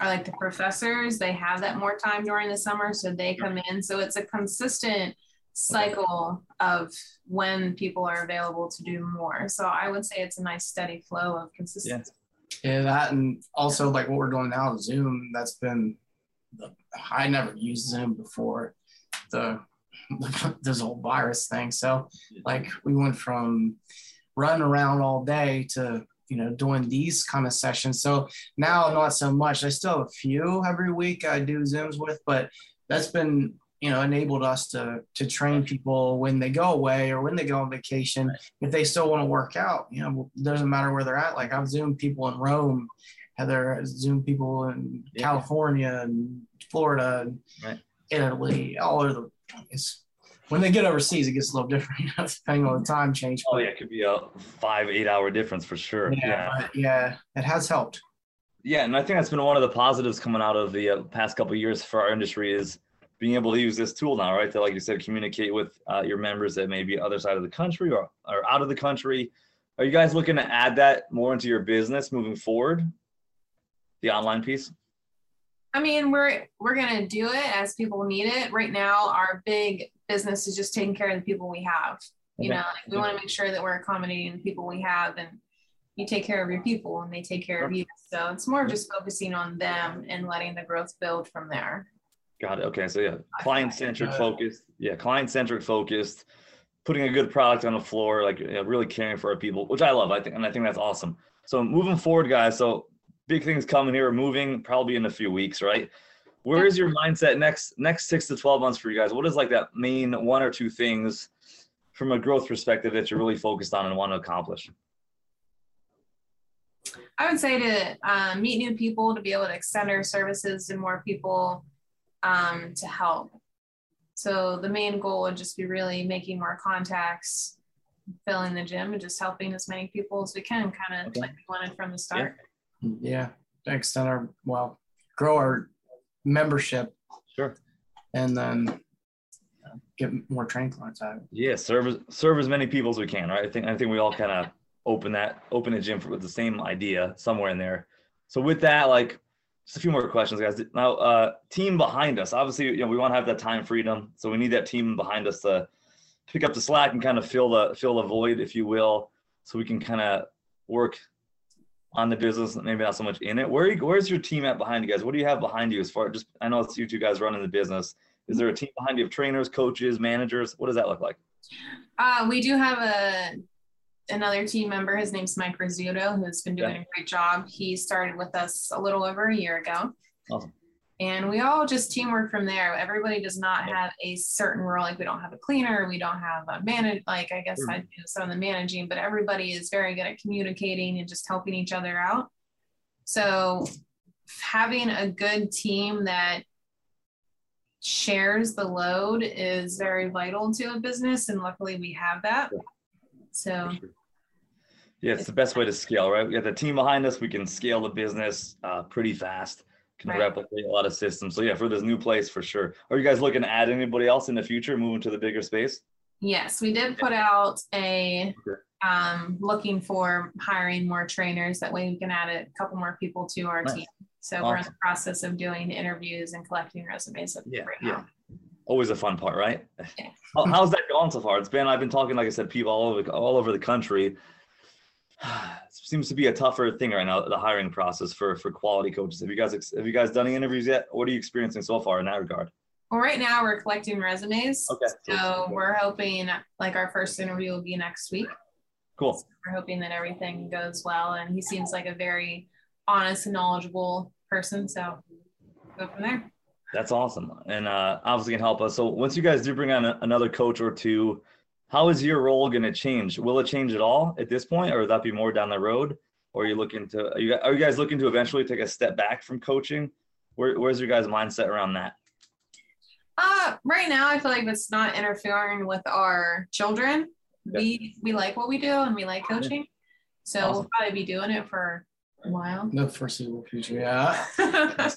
are like the professors, they have that more time during the summer, so they come in. So it's a consistent cycle of when people are available to do more. So I would say it's a nice steady flow of consistency. Yeah, that and also like what we're doing now, Zoom. That's been the I never used Zoom before the [laughs] this whole virus thing. So like we went from running around all day to you know doing these kind of sessions. So now not so much. I still have a few every week I do Zooms with, but that's been you know enabled us to to train people when they go away or when they go on vacation if they still want to work out you know doesn't matter where they're at like i've zoomed people in rome heather Zoom people in Yeah. california and florida and Right. italy all over the it's when they get overseas it gets a little different [laughs] depending on the time change Oh yeah, it could be a five eight hour difference for sure. yeah, but yeah it has helped Yeah, and I think that's been one of the positives coming out of the uh, past couple of years for our industry is being able to use this tool now, right? To like you said, communicate with uh, your members that may be other side of the country or or out of the country. Are you guys looking to add that more into your business moving forward? The online piece. I mean, we're we're gonna do it as people need it. Right now, our big business is just taking care of the people we have. You Okay. know, like we want to make sure that we're accommodating the people we have, and you take care of your people, and they take care of you. So it's more of just focusing on them and letting the growth build from there. Got it. Okay, so yeah, client centric focused. Yeah, client centric focused. Putting a good product on the floor, like you know, really caring for our people, which I love. I think, and I think that's awesome. So moving forward, guys. So big things coming here. Moving probably in a few weeks, right? Where is your mindset next next six to twelve months for you guys? What is like that main one or two things from a growth perspective that you're really focused on and want to accomplish? I would say to um, meet new people, to be able to extend our services to more people, um, to help. So the main goal would just be really making more contacts, filling the gym, and just helping as many people as we can, kind of Okay. like we wanted from the start. yeah extend our well grow our membership Sure. and then uh, get more training clients out Yeah, serve as- serve as many people as we can, right? I think I think we all kind of open that open a gym for, with the same idea somewhere in there. So with that, like just a few more questions, guys. Now, uh, team behind us. Obviously, you know we want to have that time freedom, so we need that team behind us to pick up the slack and kind of fill the fill the void, if you will, so we can kind of work on the business, maybe not so much in it. Where you, where's your team at behind you guys? What do you have behind you as far just I know it's you two guys running the business. Is there a team behind you of trainers, coaches, managers? What does that look like? Uh, we do have a another team member. His name's Mike Rizzuto, who's been doing a great job. He started with us a little over a year ago. Awesome. And we all just teamwork from there. Everybody does not have a certain role. Like we don't have a cleaner, we don't have a manage. Like I guess Sure. I do some of the managing, but everybody is very good at communicating and just helping each other out. So having a good team that shares the load is very vital to a business, and luckily we have that. So Yeah, it's the best way to scale, right? We got the team behind us. We can scale the business uh, pretty fast. Can Right. replicate a lot of systems. So yeah, for this new place for sure. Are you guys looking to add anybody else in the future, moving to the bigger space? Yes, we did put out a um looking for hiring more trainers. That way we can add a couple more people to our Nice. team. So we're in the process of doing interviews and collecting resumes Yeah, right yeah. now. Always a fun part, right? Yeah. How's that going so far? It's been I've been talking, like I said, people all over all over the country. [sighs] Seems to be a tougher thing right now, the hiring process for for quality coaches. Have you guys have you guys done any interviews yet? What are you experiencing so far in that regard? Well, right now we're collecting resumes. Okay. So we're hoping like our first interview will be next week. Cool. We're hoping that everything goes well and he seems like a very honest and knowledgeable person. So go from there. That's awesome, and uh, obviously can help us. So once you guys do bring on a, another coach or two, how is your role going to change? Will it change at all at this point, or will that be more down the road? Or are you looking to are you, are you guys looking to eventually take a step back from coaching? Where, where's your guys' mindset around that? Uh, right now, I feel like it's not interfering with our children. Yeah. We we like what we do and we like coaching, so we'll probably be doing it for a while. The foreseeable future, yeah. [laughs]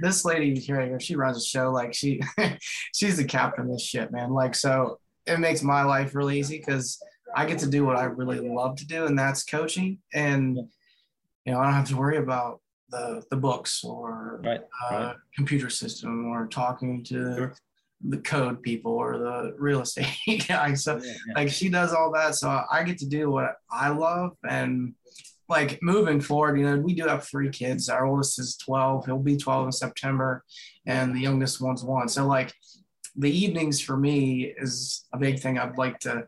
this lady here, here, she runs a show like she, [laughs] she's the captain of this shit, man. Like so, it makes my life really easy because I get to do what I really love to do, and that's coaching. And you know, I don't have to worry about the the books or Right, uh, right. computer system or talking to Sure. the code people or the real estate [laughs] guys. So Yeah, yeah. like she does all that so i get to do what i love and like moving forward you know we do have three kids our oldest is 12 he'll be 12 in september and the youngest one's one so like the evenings for me is a big thing i'd like to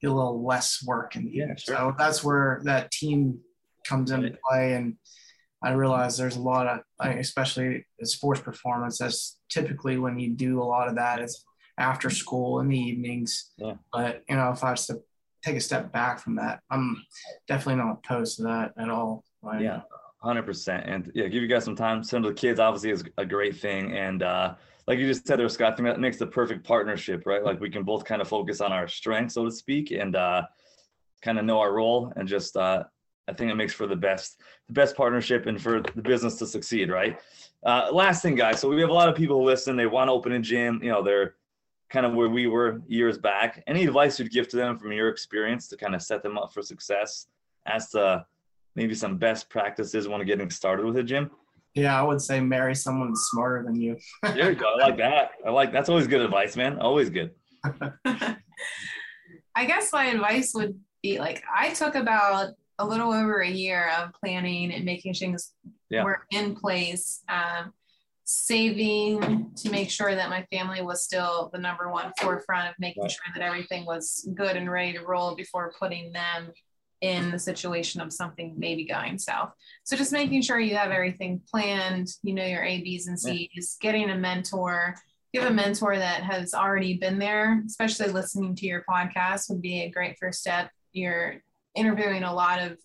get a little less work in the Yeah, evening. sure. so that's where that team comes into Right. play and i realize there's a lot of especially sports performance that's typically when you do a lot of that is after school in the evenings Yeah. but you know if i was to take a step back from that i'm definitely not opposed to that at all Like, Yeah, hundred percent. And yeah, give you guys some time. Send to the kids obviously is a great thing. And uh, like you just said there, Scott, I think that makes the perfect partnership, right? Like we can both kind of focus on our strengths, so to speak, and uh, kind of know our role and just uh, I think it makes for the best the best partnership and for the business to succeed, right? Uh, last thing, guys. So we have a lot of people who listen. They want to open a gym. You know, they're kind of where we were years back. Any advice you'd give to them from your experience to kind of set them up for success as to maybe some best practices when getting started with a gym? Yeah i would say marry someone smarter than you There you go. I like that. I like that's always good advice, man. Always good. [laughs] I guess my advice would be like I took about a little over a year of planning and making things Yeah. were in place, um, saving to make sure that my family was still the number one forefront of making Right. sure that everything was good and ready to roll before putting them in the situation of something maybe going south. So just making sure you have everything planned, you know your A, B's, and C's, getting a mentor. If you have a mentor that has already been there, especially listening to your podcast would be a great first step. You're interviewing a lot of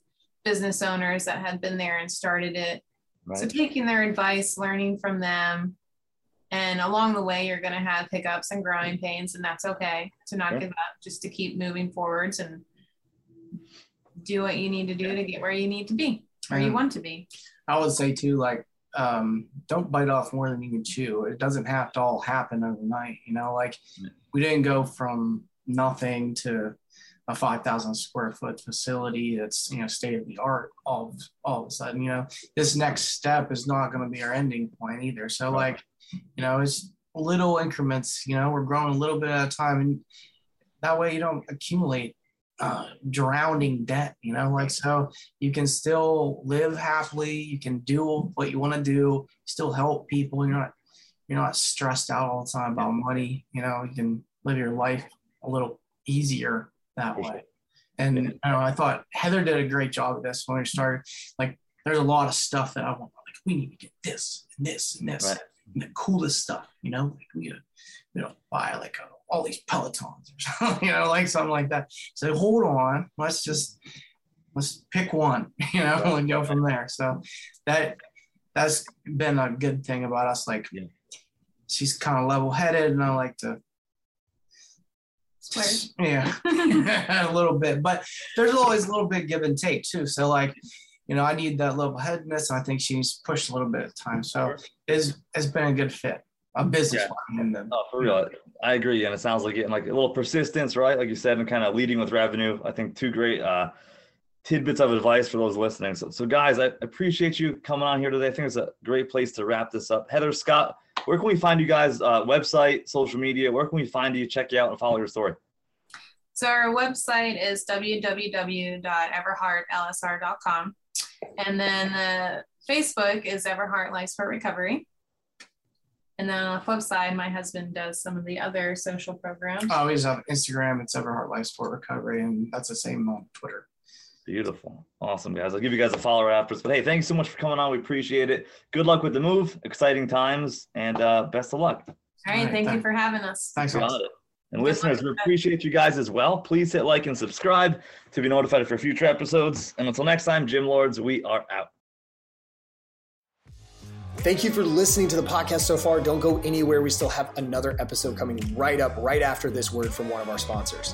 business owners that have been there and started it. So taking their advice, learning from them, and along the way, you're going to have hiccups and growing pains, and that's okay to not Sure. give up, just to keep moving forwards and do what you need to do to get where you need to be, where you want to be. I would say too, like, um, don't bite off more than you can chew. It doesn't have to all happen overnight. You know, like we didn't go from nothing to a 5,000 square foot facility that's, you know, state of the art all, of- all of a sudden, you know, this next step is not going to be our ending point either. So Right. like, you know, it's little increments, you know, we're growing a little bit at a time and that way you don't accumulate uh, drowning debt, you know, like so you can still live happily, you can do what you want to do, still help people. You're not you're not stressed out all the time about money, you know, you can live your life a little easier that way. And you know, I thought Heather did a great job of this when we started. Like there's a lot of stuff that I want like we need to get this and this and this Right. And the coolest stuff, you know, like we gotta, you know, buy like a, all these pelotons or [laughs] something, you know, like something like that. So hold on, let's just let's pick one, [laughs] you know, and go from there. So that that's been a good thing about us. Like Yeah. she's kind of level headed, and I like to Swear. [laughs] yeah, a little bit. But there's always a little bit give and take too. So like, you know, I need that level headedness, and I think she needs to push a little bit of time. So it's it's been a good fit, a business Yeah. one. And Oh, for real. I agree. And it sounds like getting like a little persistence, right? Like you said, and kind of leading with revenue. I think two great uh, tidbits of advice for those listening. So, so guys, I appreciate you coming on here today. I think it's a great place to wrap this up. Heather Scott, where can we find you guys? Uh, website, social media, where can we find you, check you out, and follow your story? So our website is www.everhartlsr.com. And then the Facebook is Everhart Life Sport Recovery. And then on the flip side, my husband does some of the other social programs. I always have Instagram. It's Everhart Life Sport Recovery, and that's the same on Twitter. Beautiful. Awesome, guys. I'll give you guys a follow after this. But hey, thanks so much for coming on. We appreciate it. Good luck with the move. Exciting times and uh, best of luck. All right, All right, thank you for having us. Thanks, guys. Got it. And listeners, we appreciate you guys as well. Please hit like and subscribe to be notified for future episodes. And until next time, Gym Lords, we are out. Thank you for listening to the podcast so far. Don't go anywhere. We still have another episode coming right up, right after this word from one of our sponsors.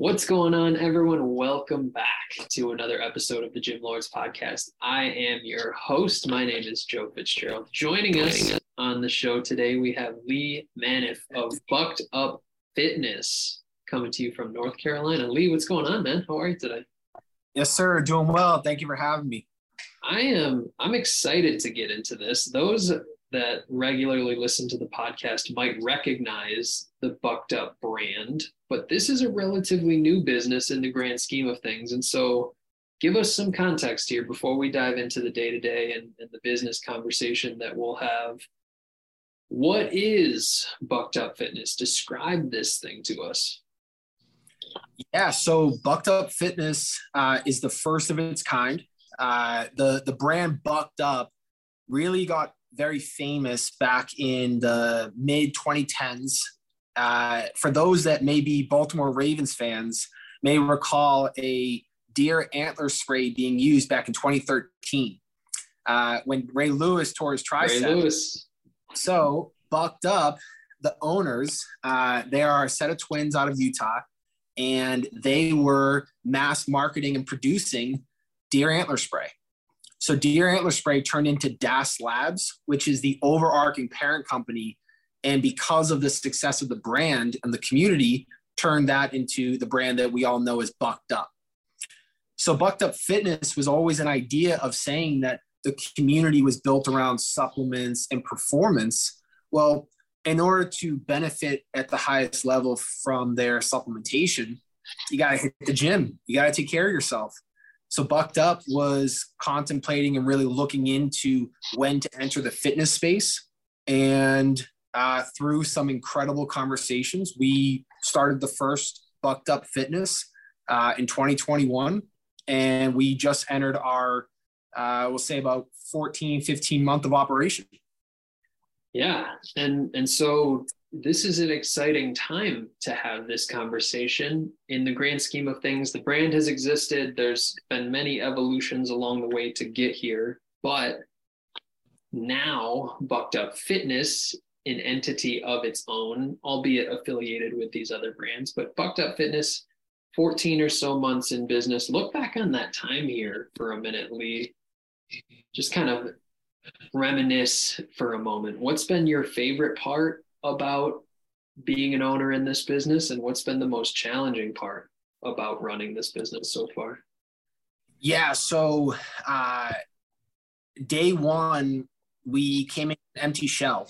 What's going on, everyone? Welcome back to another episode of the Gym Lords podcast. I am your host. My name is Joe Fitzgerald. Joining us on the show today, we have Lee Maniff of Bucked Up Fitness coming to you from North Carolina. Lee, what's going on, man? How are you today? Yes, sir. Doing well. Thank you for having me. I am I'm excited to get into this. Those that regularly listen to the podcast might recognize the Bucked Up brand, but this is a relatively new business in the grand scheme of things. And so give us some context here before we dive into the day-to-day and, and the business conversation that we'll have. What is Bucked Up Fitness? Describe this thing to us. Yeah. So Bucked Up Fitness uh, is the first of its kind. Uh, the the brand Bucked Up really got very famous back in the mid 2010s. Uh, for those that may be Baltimore Ravens fans, may recall a deer antler spray being used back in 2013 uh, when Ray Lewis tore his tricep. Ray Lewis. So, Bucked Up, the owners, uh, they are a set of twins out of Utah, and they were mass marketing and producing deer antler spray. So, deer antler spray turned into DAS Labs, which is the overarching parent company. And because of the success of the brand and the community, turned that into the brand that we all know as Bucked Up. So, Bucked Up Fitness was always an idea of saying that the community was built around supplements and performance. Well, in order to benefit at the highest level from their supplementation, you got to hit the gym. You got to take care of yourself. So, Bucked Up was contemplating and really looking into when to enter the fitness space. And uh, through some incredible conversations, we started the first Bucked Up Fitness uh, in 2021. And we just entered our uh, we'll say about 14, 15 month of operation. Yeah, and and so this is an exciting time to have this conversation. In the grand scheme of things, the brand has existed. There's been many evolutions along the way to get here, but now Bucked Up Fitness, an entity of its own, albeit affiliated with these other brands, but Bucked Up Fitness, 14 or so months in business. Look back on that time here for a minute, Lee. Just kind of reminisce for a moment. What's been your favorite part about being an owner in this business, and what's been the most challenging part about running this business so far? Yeah, so uh, day one, we came in an empty shell.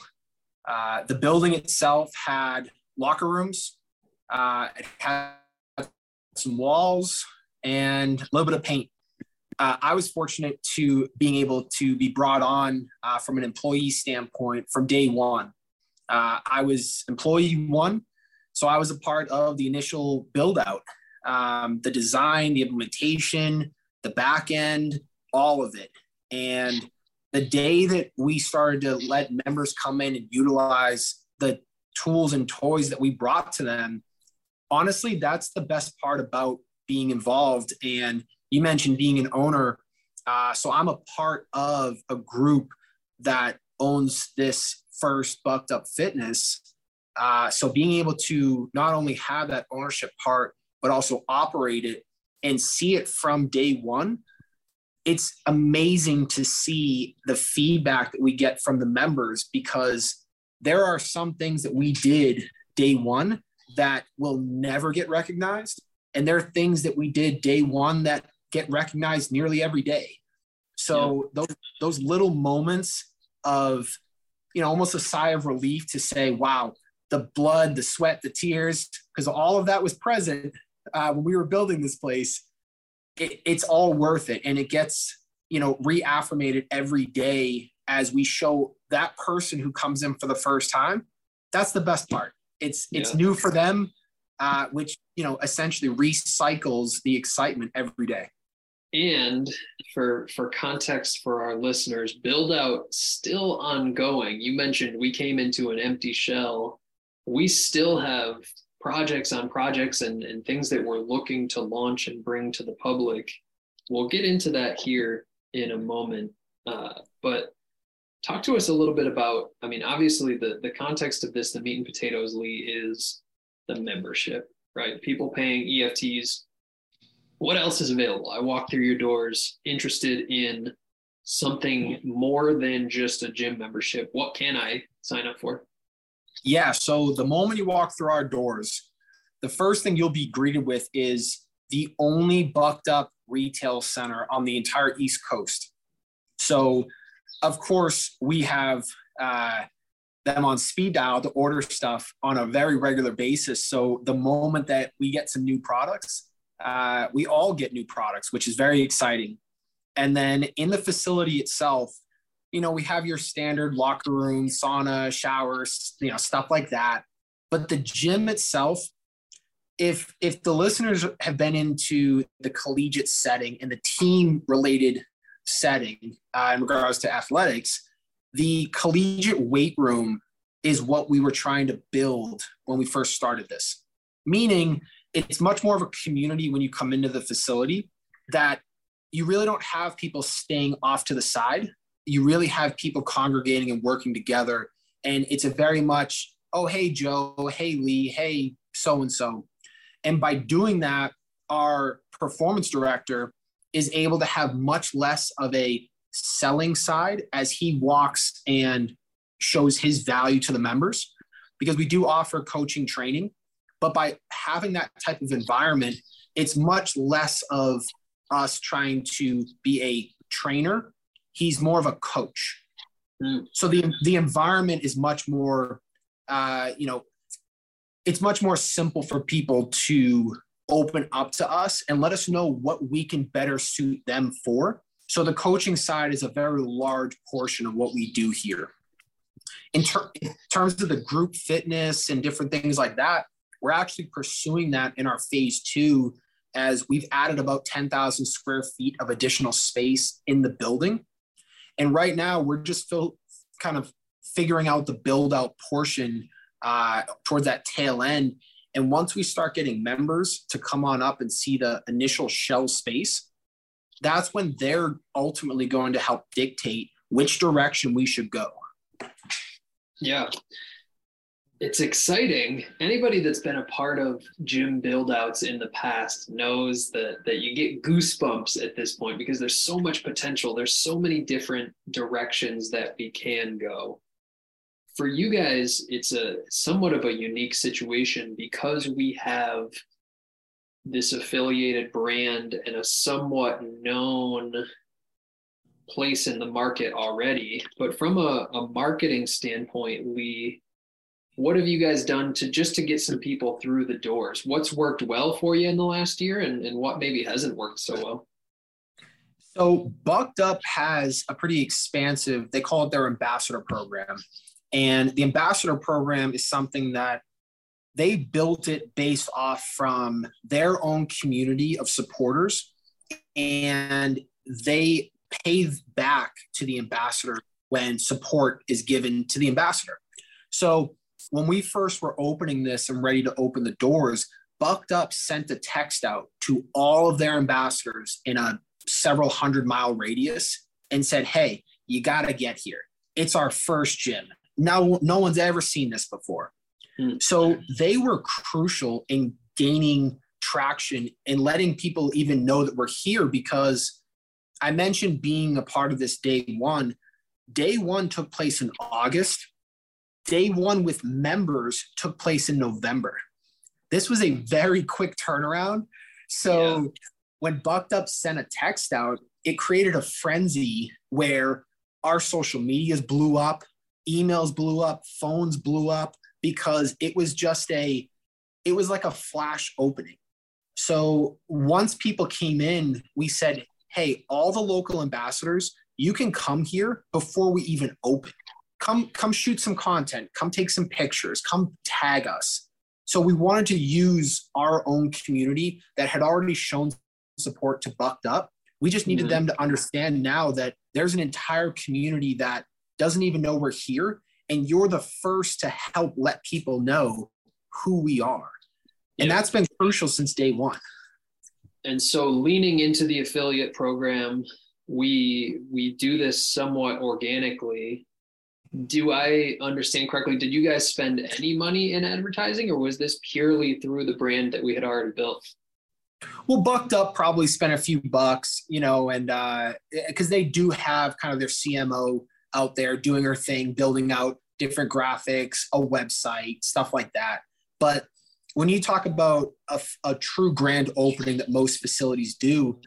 Uh, the building itself had locker rooms. Uh, it had some walls and a little bit of paint. Uh, I was fortunate to being able to be brought on uh, from an employee standpoint from day one. Uh, I was employee one, so I was a part of the initial build out, um, the design, the implementation, the back end, all of it. And the day that we started to let members come in and utilize the tools and toys that we brought to them, honestly, that's the best part about being involved. And you mentioned being an owner. Uh, so I'm a part of a group that owns this first bucked up fitness. Uh, so being able to not only have that ownership part, but also operate it and see it from day one it's amazing to see the feedback that we get from the members because there are some things that we did day one that will never get recognized. And there are things that we did day one that get recognized nearly every day. So yeah. those those little moments of, you know, almost a sigh of relief to say, wow, the blood, the sweat, the tears, because all of that was present uh, when we were building this place. It, it's all worth it and it gets you know reaffirmated every day as we show that person who comes in for the first time. That's the best part. It's it's yeah. new for them uh, which you know essentially recycles the excitement every day and for for context for our listeners build out still ongoing you mentioned we came into an empty shell we still have projects on projects and, and things that we're looking to launch and bring to the public. We'll get into that here in a moment. Uh, but talk to us a little bit about, I mean, obviously the, the context of this, the meat and potatoes, Lee, is the membership, right? People paying EFTs. What else is available? I walk through your doors interested in something more than just a gym membership. What can I sign up for? Yeah. So the moment you walk through our doors, the first thing you'll be greeted with is the only bucked up retail center on the entire East Coast. So, of course, we have uh, them on speed dial to order stuff on a very regular basis. So, the moment that we get some new products, uh, we all get new products, which is very exciting. And then in the facility itself, you know, we have your standard locker room, sauna, showers, you know, stuff like that. But the gym itself, if if the listeners have been into the collegiate setting and the team related setting uh, in regards to athletics, the collegiate weight room is what we were trying to build when we first started this. Meaning, it's much more of a community when you come into the facility that you really don't have people staying off to the side you really have people congregating and working together. And it's a very much, oh, hey, Joe, hey, Lee, hey, so and so. And by doing that, our performance director is able to have much less of a selling side as he walks and shows his value to the members because we do offer coaching training. But by having that type of environment, it's much less of us trying to be a trainer he's more of a coach. Mm. So the the environment is much more, uh, you know, it's much more simple for people to open up to us and let us know what we can better suit them for. So the coaching side is a very large portion of what we do here. In, ter- in terms of the group fitness and different things like that, we're actually pursuing that in our phase two as we've added about 10,000 square feet of additional space in the building. And right now, we're just kind of figuring out the build out portion uh, towards that tail end. And once we start getting members to come on up and see the initial shell space, that's when they're ultimately going to help dictate which direction we should go. Yeah it's exciting. Anybody that's been a part of gym buildouts in the past knows that that you get goosebumps at this point because there's so much potential. There's so many different directions that we can go. For you guys, it's a somewhat of a unique situation because we have this affiliated brand and a somewhat known place in the market already. But from a, a marketing standpoint, Lee, what have you guys done to just to get some people through the doors? What's worked well for you in the last year and, and what maybe hasn't worked so well? So Bucked Up has a pretty expansive, they call it their ambassador program. And the ambassador program is something that they built it based off from their own community of supporters and they pay back to the ambassador when support is given to the ambassador. So when we first were opening this and ready to open the doors, Bucked Up sent a text out to all of their ambassadors in a several hundred mile radius and said, Hey, you got to get here. It's our first gym. Now, no one's ever seen this before. Mm. So they were crucial in gaining traction and letting people even know that we're here because I mentioned being a part of this day one. Day one took place in August. Day one with members took place in November. This was a very quick turnaround. So yeah. when Bucked Up sent a text out, it created a frenzy where our social medias blew up, emails blew up, phones blew up because it was just a, it was like a flash opening. So once people came in, we said, hey, all the local ambassadors, you can come here before we even open. Come, come shoot some content, come take some pictures, come tag us. So we wanted to use our own community that had already shown support to Bucked Up. We just needed mm-hmm. them to understand now that there's an entire community that doesn't even know we're here. And you're the first to help let people know who we are. And that's been crucial since day one and so leaning into the affiliate program we we do this somewhat organically do i understand correctly did you guys spend any money in advertising or was this purely through the brand that we had already built? Well bucked up probably spent a few bucks you know and uh because they do have kind of their cmo out there doing her thing building out different graphics a website stuff like that. But when you talk about a, a true grand opening that most facilities do,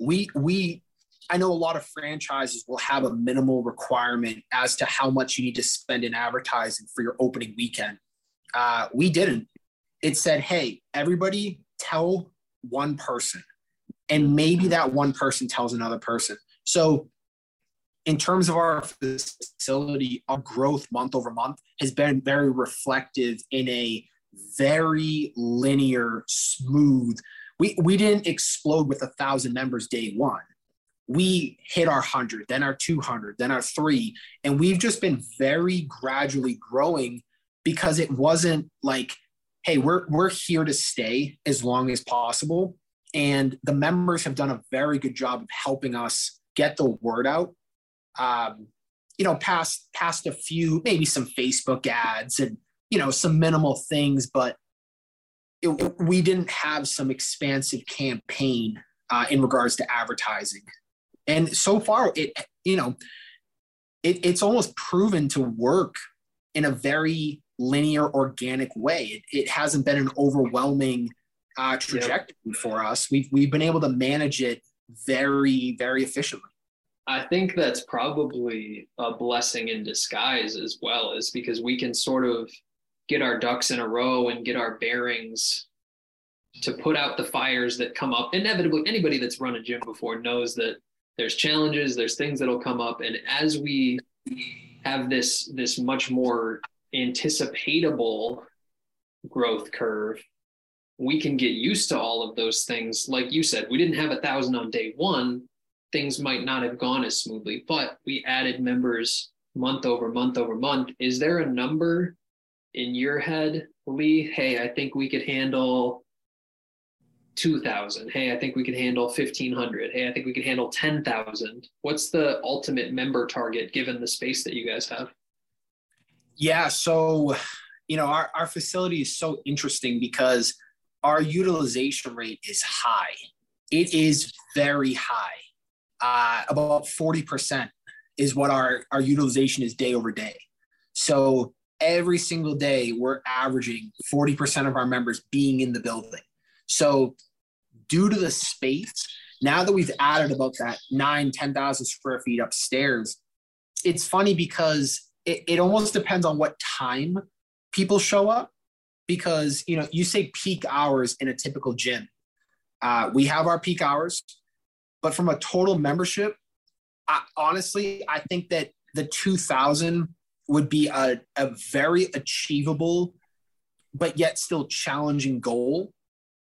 we we I know a lot of franchises will have a minimal requirement as to how much you need to spend in advertising for your opening weekend. Uh, we didn't. It said, hey, everybody tell one person, and maybe that one person tells another person. So, in terms of our facility, our growth month over month has been very reflective in a very linear, smooth. We we didn't explode with a thousand members day one. We hit our hundred, then our two hundred, then our three, and we've just been very gradually growing because it wasn't like, hey, we're we're here to stay as long as possible. And the members have done a very good job of helping us get the word out. Um, you know, past past a few, maybe some Facebook ads and you know some minimal things but it, we didn't have some expansive campaign uh, in regards to advertising and so far it you know it, it's almost proven to work in a very linear organic way it, it hasn't been an overwhelming uh, trajectory yep. for us we've, we've been able to manage it very very efficiently I think that's probably a blessing in disguise as well, is because we can sort of get our ducks in a row and get our bearings to put out the fires that come up. Inevitably, anybody that's run a gym before knows that there's challenges, there's things that'll come up, and as we have this this much more anticipatable growth curve, we can get used to all of those things. Like you said, we didn't have a thousand on day one. Things might not have gone as smoothly, but we added members month over month over month. Is there a number in your head, Lee, hey, I think we could handle 2000. Hey, I think we can handle 1500. Hey, I think we can handle 10,000. What's the ultimate member target given the space that you guys have? Yeah, so you know, our, our facility is so interesting because our utilization rate is high. It is very high. Uh, about 40% is what our, our utilization is day over day. So every single day we're averaging 40% of our members being in the building. So due to the space, Now that we've added about that nine, 10,000 square feet upstairs, it's funny because it, it almost depends on what time people show up. Because, you know, you say peak hours in a typical gym. Uh, we have our peak hours, but from a total membership, I, honestly, I think that the 2000 would be a, a very achievable, but yet still challenging goal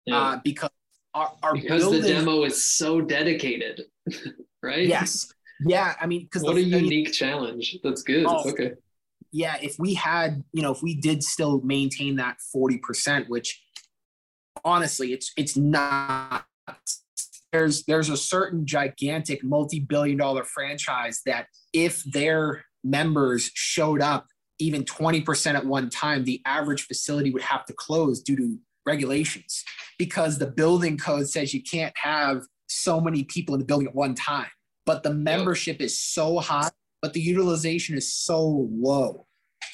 Yeah. uh, because our, our because build the demo is so dedicated, [laughs] right? yes, yeah. I mean, because What a unique challenge. That's good. Oh. Okay. yeah, if we had, you know, if we did still maintain that 40%, which honestly, it's it's not there's there's a certain gigantic multi-billion dollar franchise that if their members showed up even 20% at one time, the average facility would have to close due to regulations because the building code says you can't have so many people in the building at one time. But the membership is so high, but the utilization is so low.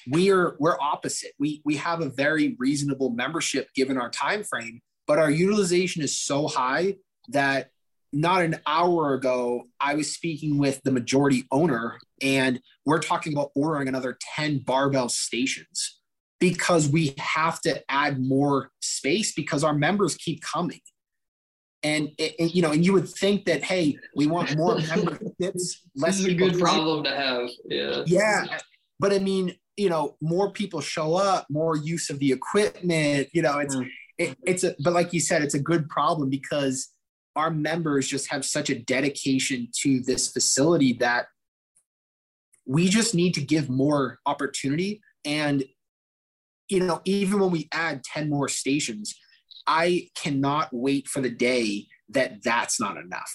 We're we're opposite. We we have a very reasonable membership given our time frame, but our utilization is so high that not an hour ago I was speaking with the majority owner and we're talking about ordering another 10 barbell stations because we have to add more space because our members keep coming. And, you know, and you would think that, hey, we want more [laughs] memberships, This less is a good problem to have. Yeah. Yeah. But I mean, you know, more people show up, more use of the equipment, you know, it's, Mm. it, it's a, but like you said, it's a good problem because our members just have such a dedication to this facility that we just need to give more opportunity. And, you know, even when we add 10 more stations, I cannot wait for the day that that's not enough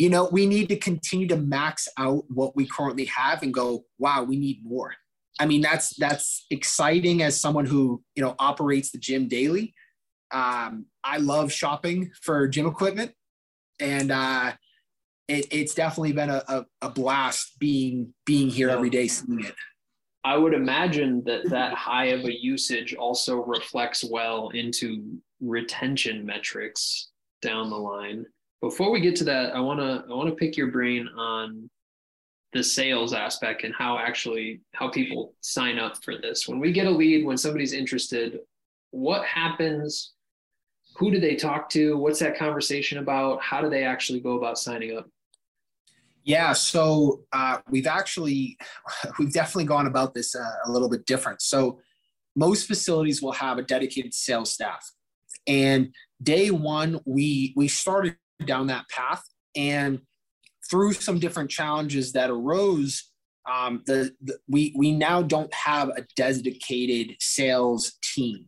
you know, we need to continue to max out what we currently have and go, wow, we need more. I mean, that's that's exciting as someone who you know operates the gym daily. Um, I love shopping for gym equipment, and uh, it, it's definitely been a, a, a blast being being here every day seeing it. I would imagine that that high of a usage also reflects well into retention metrics down the line. Before we get to that, I want to I want to pick your brain on the sales aspect and how actually how people sign up for this. When we get a lead, when somebody's interested, what happens? Who do they talk to? What's that conversation about? How do they actually go about signing up? Yeah, so uh, we've actually [laughs] we've definitely gone about this uh, a little bit different. So most facilities will have a dedicated sales staff, and day one we we started down that path, and through some different challenges that arose, um, the, the we we now don't have a dedicated sales team.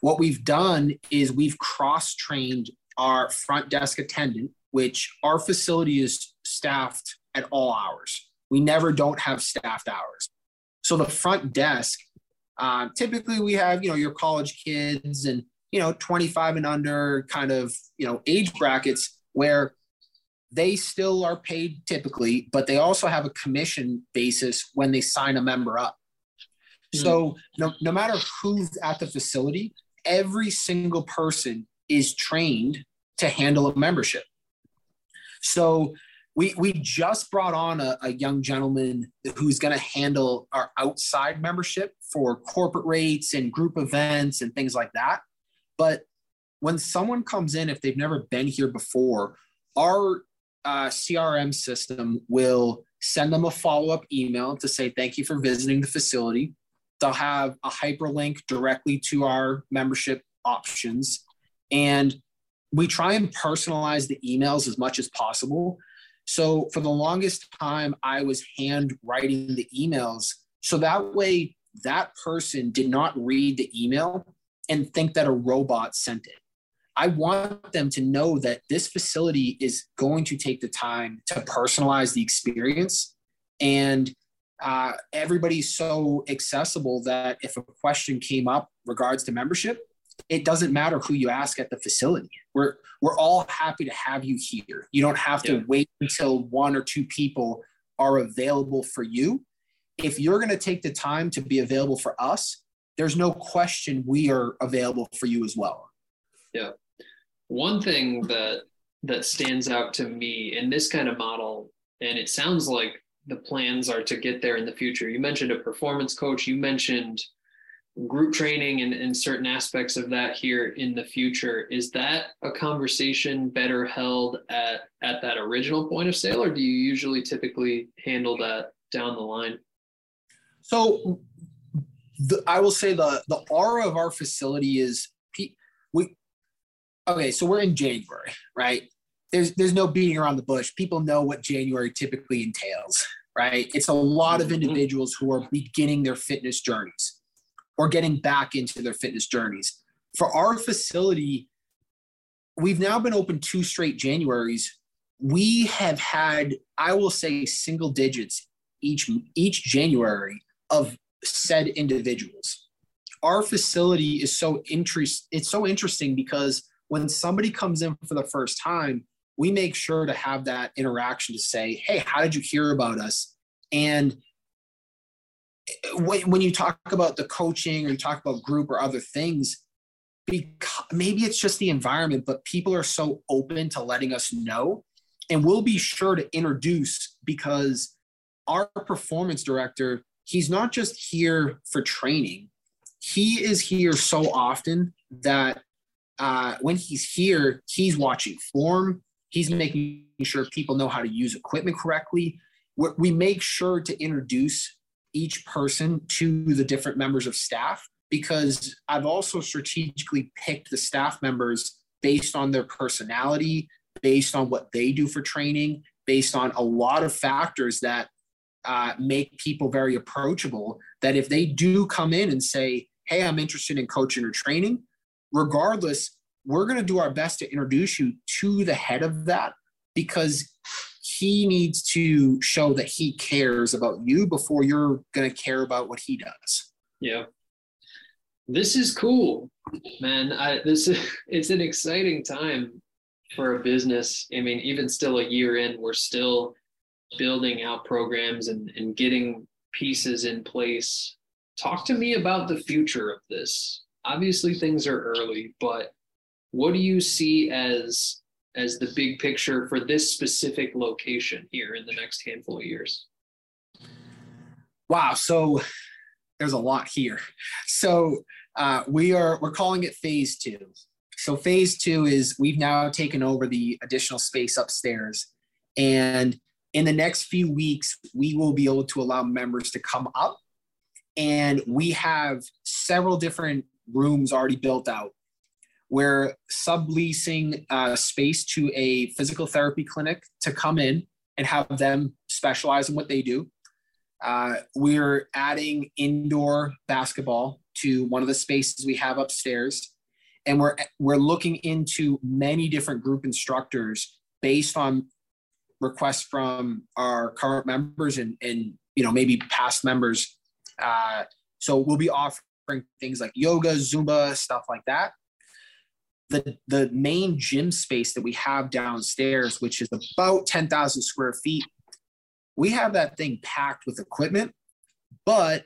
What we've done is we've cross trained our front desk attendant, which our facility is staffed at all hours. We never don't have staffed hours. So the front desk, uh, typically we have you know your college kids and you know 25 and under kind of you know age brackets where they still are paid typically, but they also have a commission basis when they sign a member up. So no, no matter who's at the facility, every single person is trained to handle a membership. So we we just brought on a, a young gentleman who's going to handle our outside membership for corporate rates and group events and things like that. But when someone comes in, if they've never been here before, our uh, CRM system will send them a follow up email to say thank you for visiting the facility. They'll have a hyperlink directly to our membership options. And we try and personalize the emails as much as possible. So for the longest time, I was hand writing the emails. So that way, that person did not read the email and think that a robot sent it. I want them to know that this facility is going to take the time to personalize the experience. And uh, everybody's so accessible that if a question came up regards to membership, it doesn't matter who you ask at the facility. We're we're all happy to have you here. You don't have to wait until one or two people are available for you. If you're going to take the time to be available for us, there's no question we are available for you as well. Yeah. One thing that that stands out to me in this kind of model, and it sounds like the plans are to get there in the future. You mentioned a performance coach. You mentioned group training and, and certain aspects of that here in the future is that a conversation better held at at that original point of sale or do you usually typically handle that down the line? So the, i will say the the aura of our facility is we okay so we're in january right? There's there's no beating around the bush. People know what january typically entails right? It's a lot of mm-hmm. individuals who are beginning their fitness journeys or getting back into their fitness journeys. For our facility, we've now been open two straight Januaries. We have had, I will say, single digits each each January of said individuals. Our facility is so interest it's so interesting because when somebody comes in for the first time, we make sure to have that interaction to say, "Hey, how did you hear about us?" And when, you talk about the coaching or you talk about group or other things, because maybe it's just the environment, but people are so open to letting us know. And we'll be sure to introduce because our performance director, he's not just here for training, he is here so often that uh, when he's here, he's watching form, he's making sure people know how to use equipment correctly. We're, we make sure to introduce each person to the different members of staff because I've also strategically picked the staff members based on their personality, based on what they do for training, based on a lot of factors that uh, make people very approachable. That if they do come in and say, Hey, I'm interested in coaching or training, regardless, we're going to do our best to introduce you to the head of that because he needs to show that he cares about you before you're going to care about what he does. Yeah. This is cool, man. I, this is, [laughs] it's an exciting time for a business. I mean, even still a year in, we're still building out programs and, and getting pieces in place. Talk to me about the future of this. Obviously, things are early, but what do you see as as the big picture for this specific location here in the next handful of years? Wow, so there's a lot here. So uh, we are we're calling it phase two. So phase two is we've now taken over the additional space upstairs, and in the next few weeks we will be able to allow members to come up, and we have several different rooms already built out we're subleasing uh, space to a physical therapy clinic to come in and have them specialize in what they do. Uh, we're adding indoor basketball to one of the spaces we have upstairs, and we're we're looking into many different group instructors based on requests from our current members and and you know maybe past members. Uh, so we'll be offering things like yoga, Zumba, stuff like that the, the main gym space that we have downstairs, which is about 10,000 square feet, we have that thing packed with equipment. But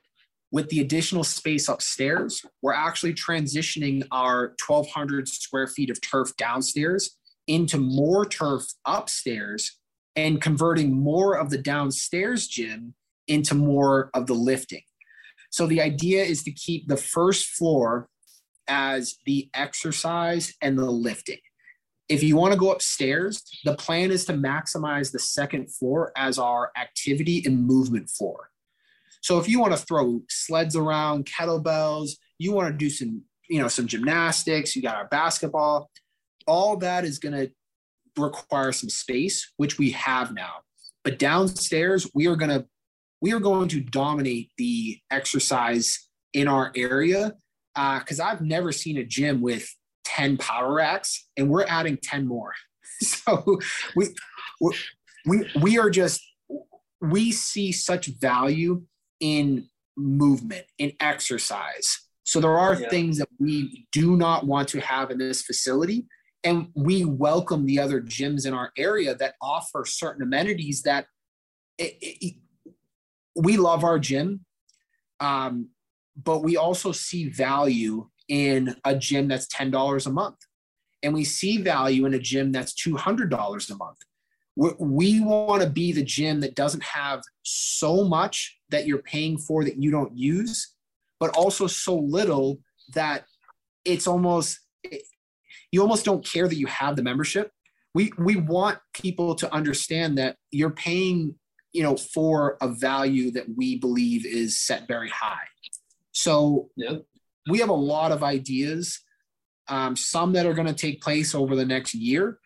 with the additional space upstairs, we're actually transitioning our 1,200 square feet of turf downstairs into more turf upstairs and converting more of the downstairs gym into more of the lifting. So the idea is to keep the first floor as the exercise and the lifting. If you want to go upstairs, the plan is to maximize the second floor as our activity and movement floor. So if you want to throw sleds around, kettlebells, you want to do some, you know, some gymnastics, you got our basketball, all that is going to require some space, which we have now. But downstairs, we are going to we are going to dominate the exercise in our area because uh, I've never seen a gym with 10 power racks and we're adding 10 more. [laughs] so we, we, we are just, we see such value in movement, in exercise. So there are yeah. things that we do not want to have in this facility. And we welcome the other gyms in our area that offer certain amenities that it, it, we love our gym. Um, but we also see value in a gym that's $10 a month. and we see value in a gym that's $200 a month. We, we want to be the gym that doesn't have so much that you're paying for that you don't use, but also so little that it's almost you almost don't care that you have the membership. We we want people to understand that you're paying, you know, for a value that we believe is set very high. So Yeah. we have a lot of ideas, um, some that are going to take place over the next year.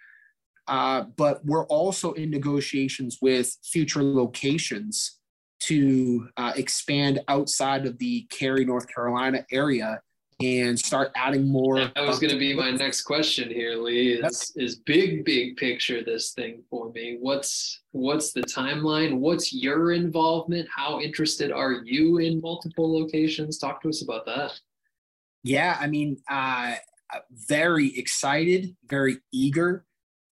Uh, but we're also in negotiations with future locations to uh, expand outside of the Cary, North Carolina area and start adding more. That was going to be my next question here, Lee. Is is big, big picture this thing for me? What's what's the timeline? What's your involvement? How interested are you in multiple locations? Talk to us about that. Yeah, I mean, uh, very excited, very eager.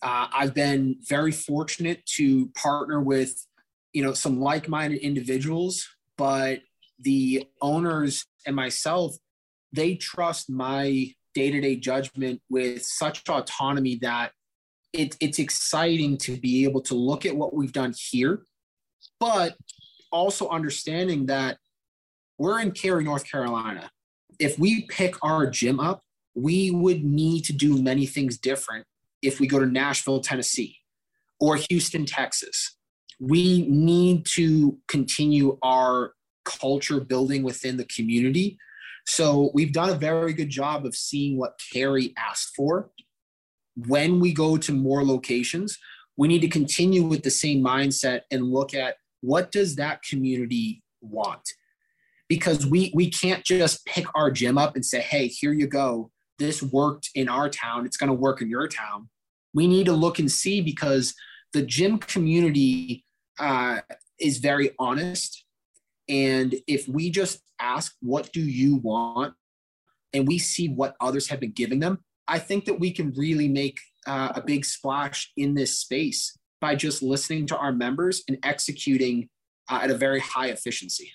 Uh, I've been very fortunate to partner with, you know, some like-minded individuals, but the owners and myself, they trust my day-to-day judgment with such autonomy that it, it's exciting to be able to look at what we've done here, but also understanding that we're in Cary, North Carolina. If we pick our gym up, we would need to do many things different if we go to Nashville, Tennessee, or Houston, Texas. We need to continue our culture building within the community. So we've done a very good job of seeing what Cary asked for. When we go to more locations, we need to continue with the same mindset and look at what does that community want? Because we we can't just pick our gym up and say, "Hey, here you go this worked in our town, it's going to work in your town. We need to look and see because the gym community uh, is very honest. And if we just ask, what do you want? And we see what others have been giving them, I think that we can really make uh, a big splash in this space by just listening to our members and executing uh, at a very high efficiency.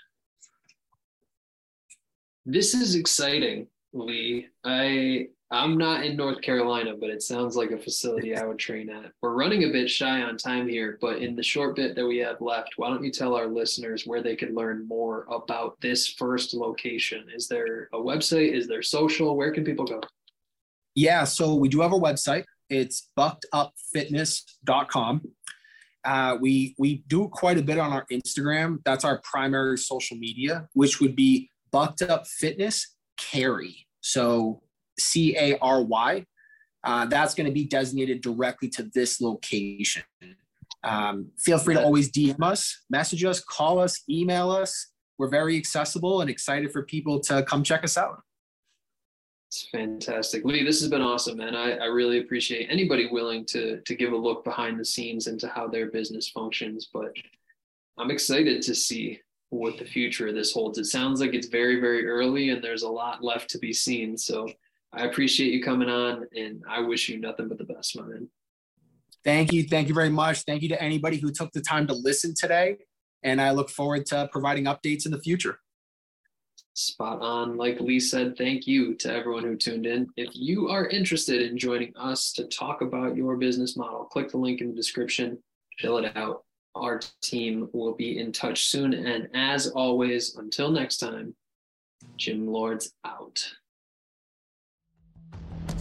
This is exciting, Lee. I I'm not in North Carolina, but it sounds like a facility I would train at. We're running a bit shy on time here, but in the short bit that we have left, why don't you tell our listeners where they can learn more about this first location? Is there a website? Is there social? Where can people go? Yeah, so we do have a website. It's buckedupfitness.com. Uh, we we do quite a bit on our Instagram. That's our primary social media, which would be Bucked Up Fitness Cary. So C A R Y. Uh, that's going to be designated directly to this location. Um, feel free to always DM us, message us, call us, email us. We're very accessible and excited for people to come check us out. It's fantastic. Lee, this has been awesome, man. I, I really appreciate anybody willing to to give a look behind the scenes into how their business functions. But I'm excited to see what the future of this holds. It sounds like it's very, very early and there's a lot left to be seen. So I appreciate you coming on and I wish you nothing but the best, my man. Thank you. Thank you very much. Thank you to anybody who took the time to listen today. And I look forward to providing updates in the future. Spot on. Like Lee said, thank you to everyone who tuned in. If you are interested in joining us to talk about your business model, click the link in the description, fill it out. Our team will be in touch soon. And as always, until next time, Gym Lords out.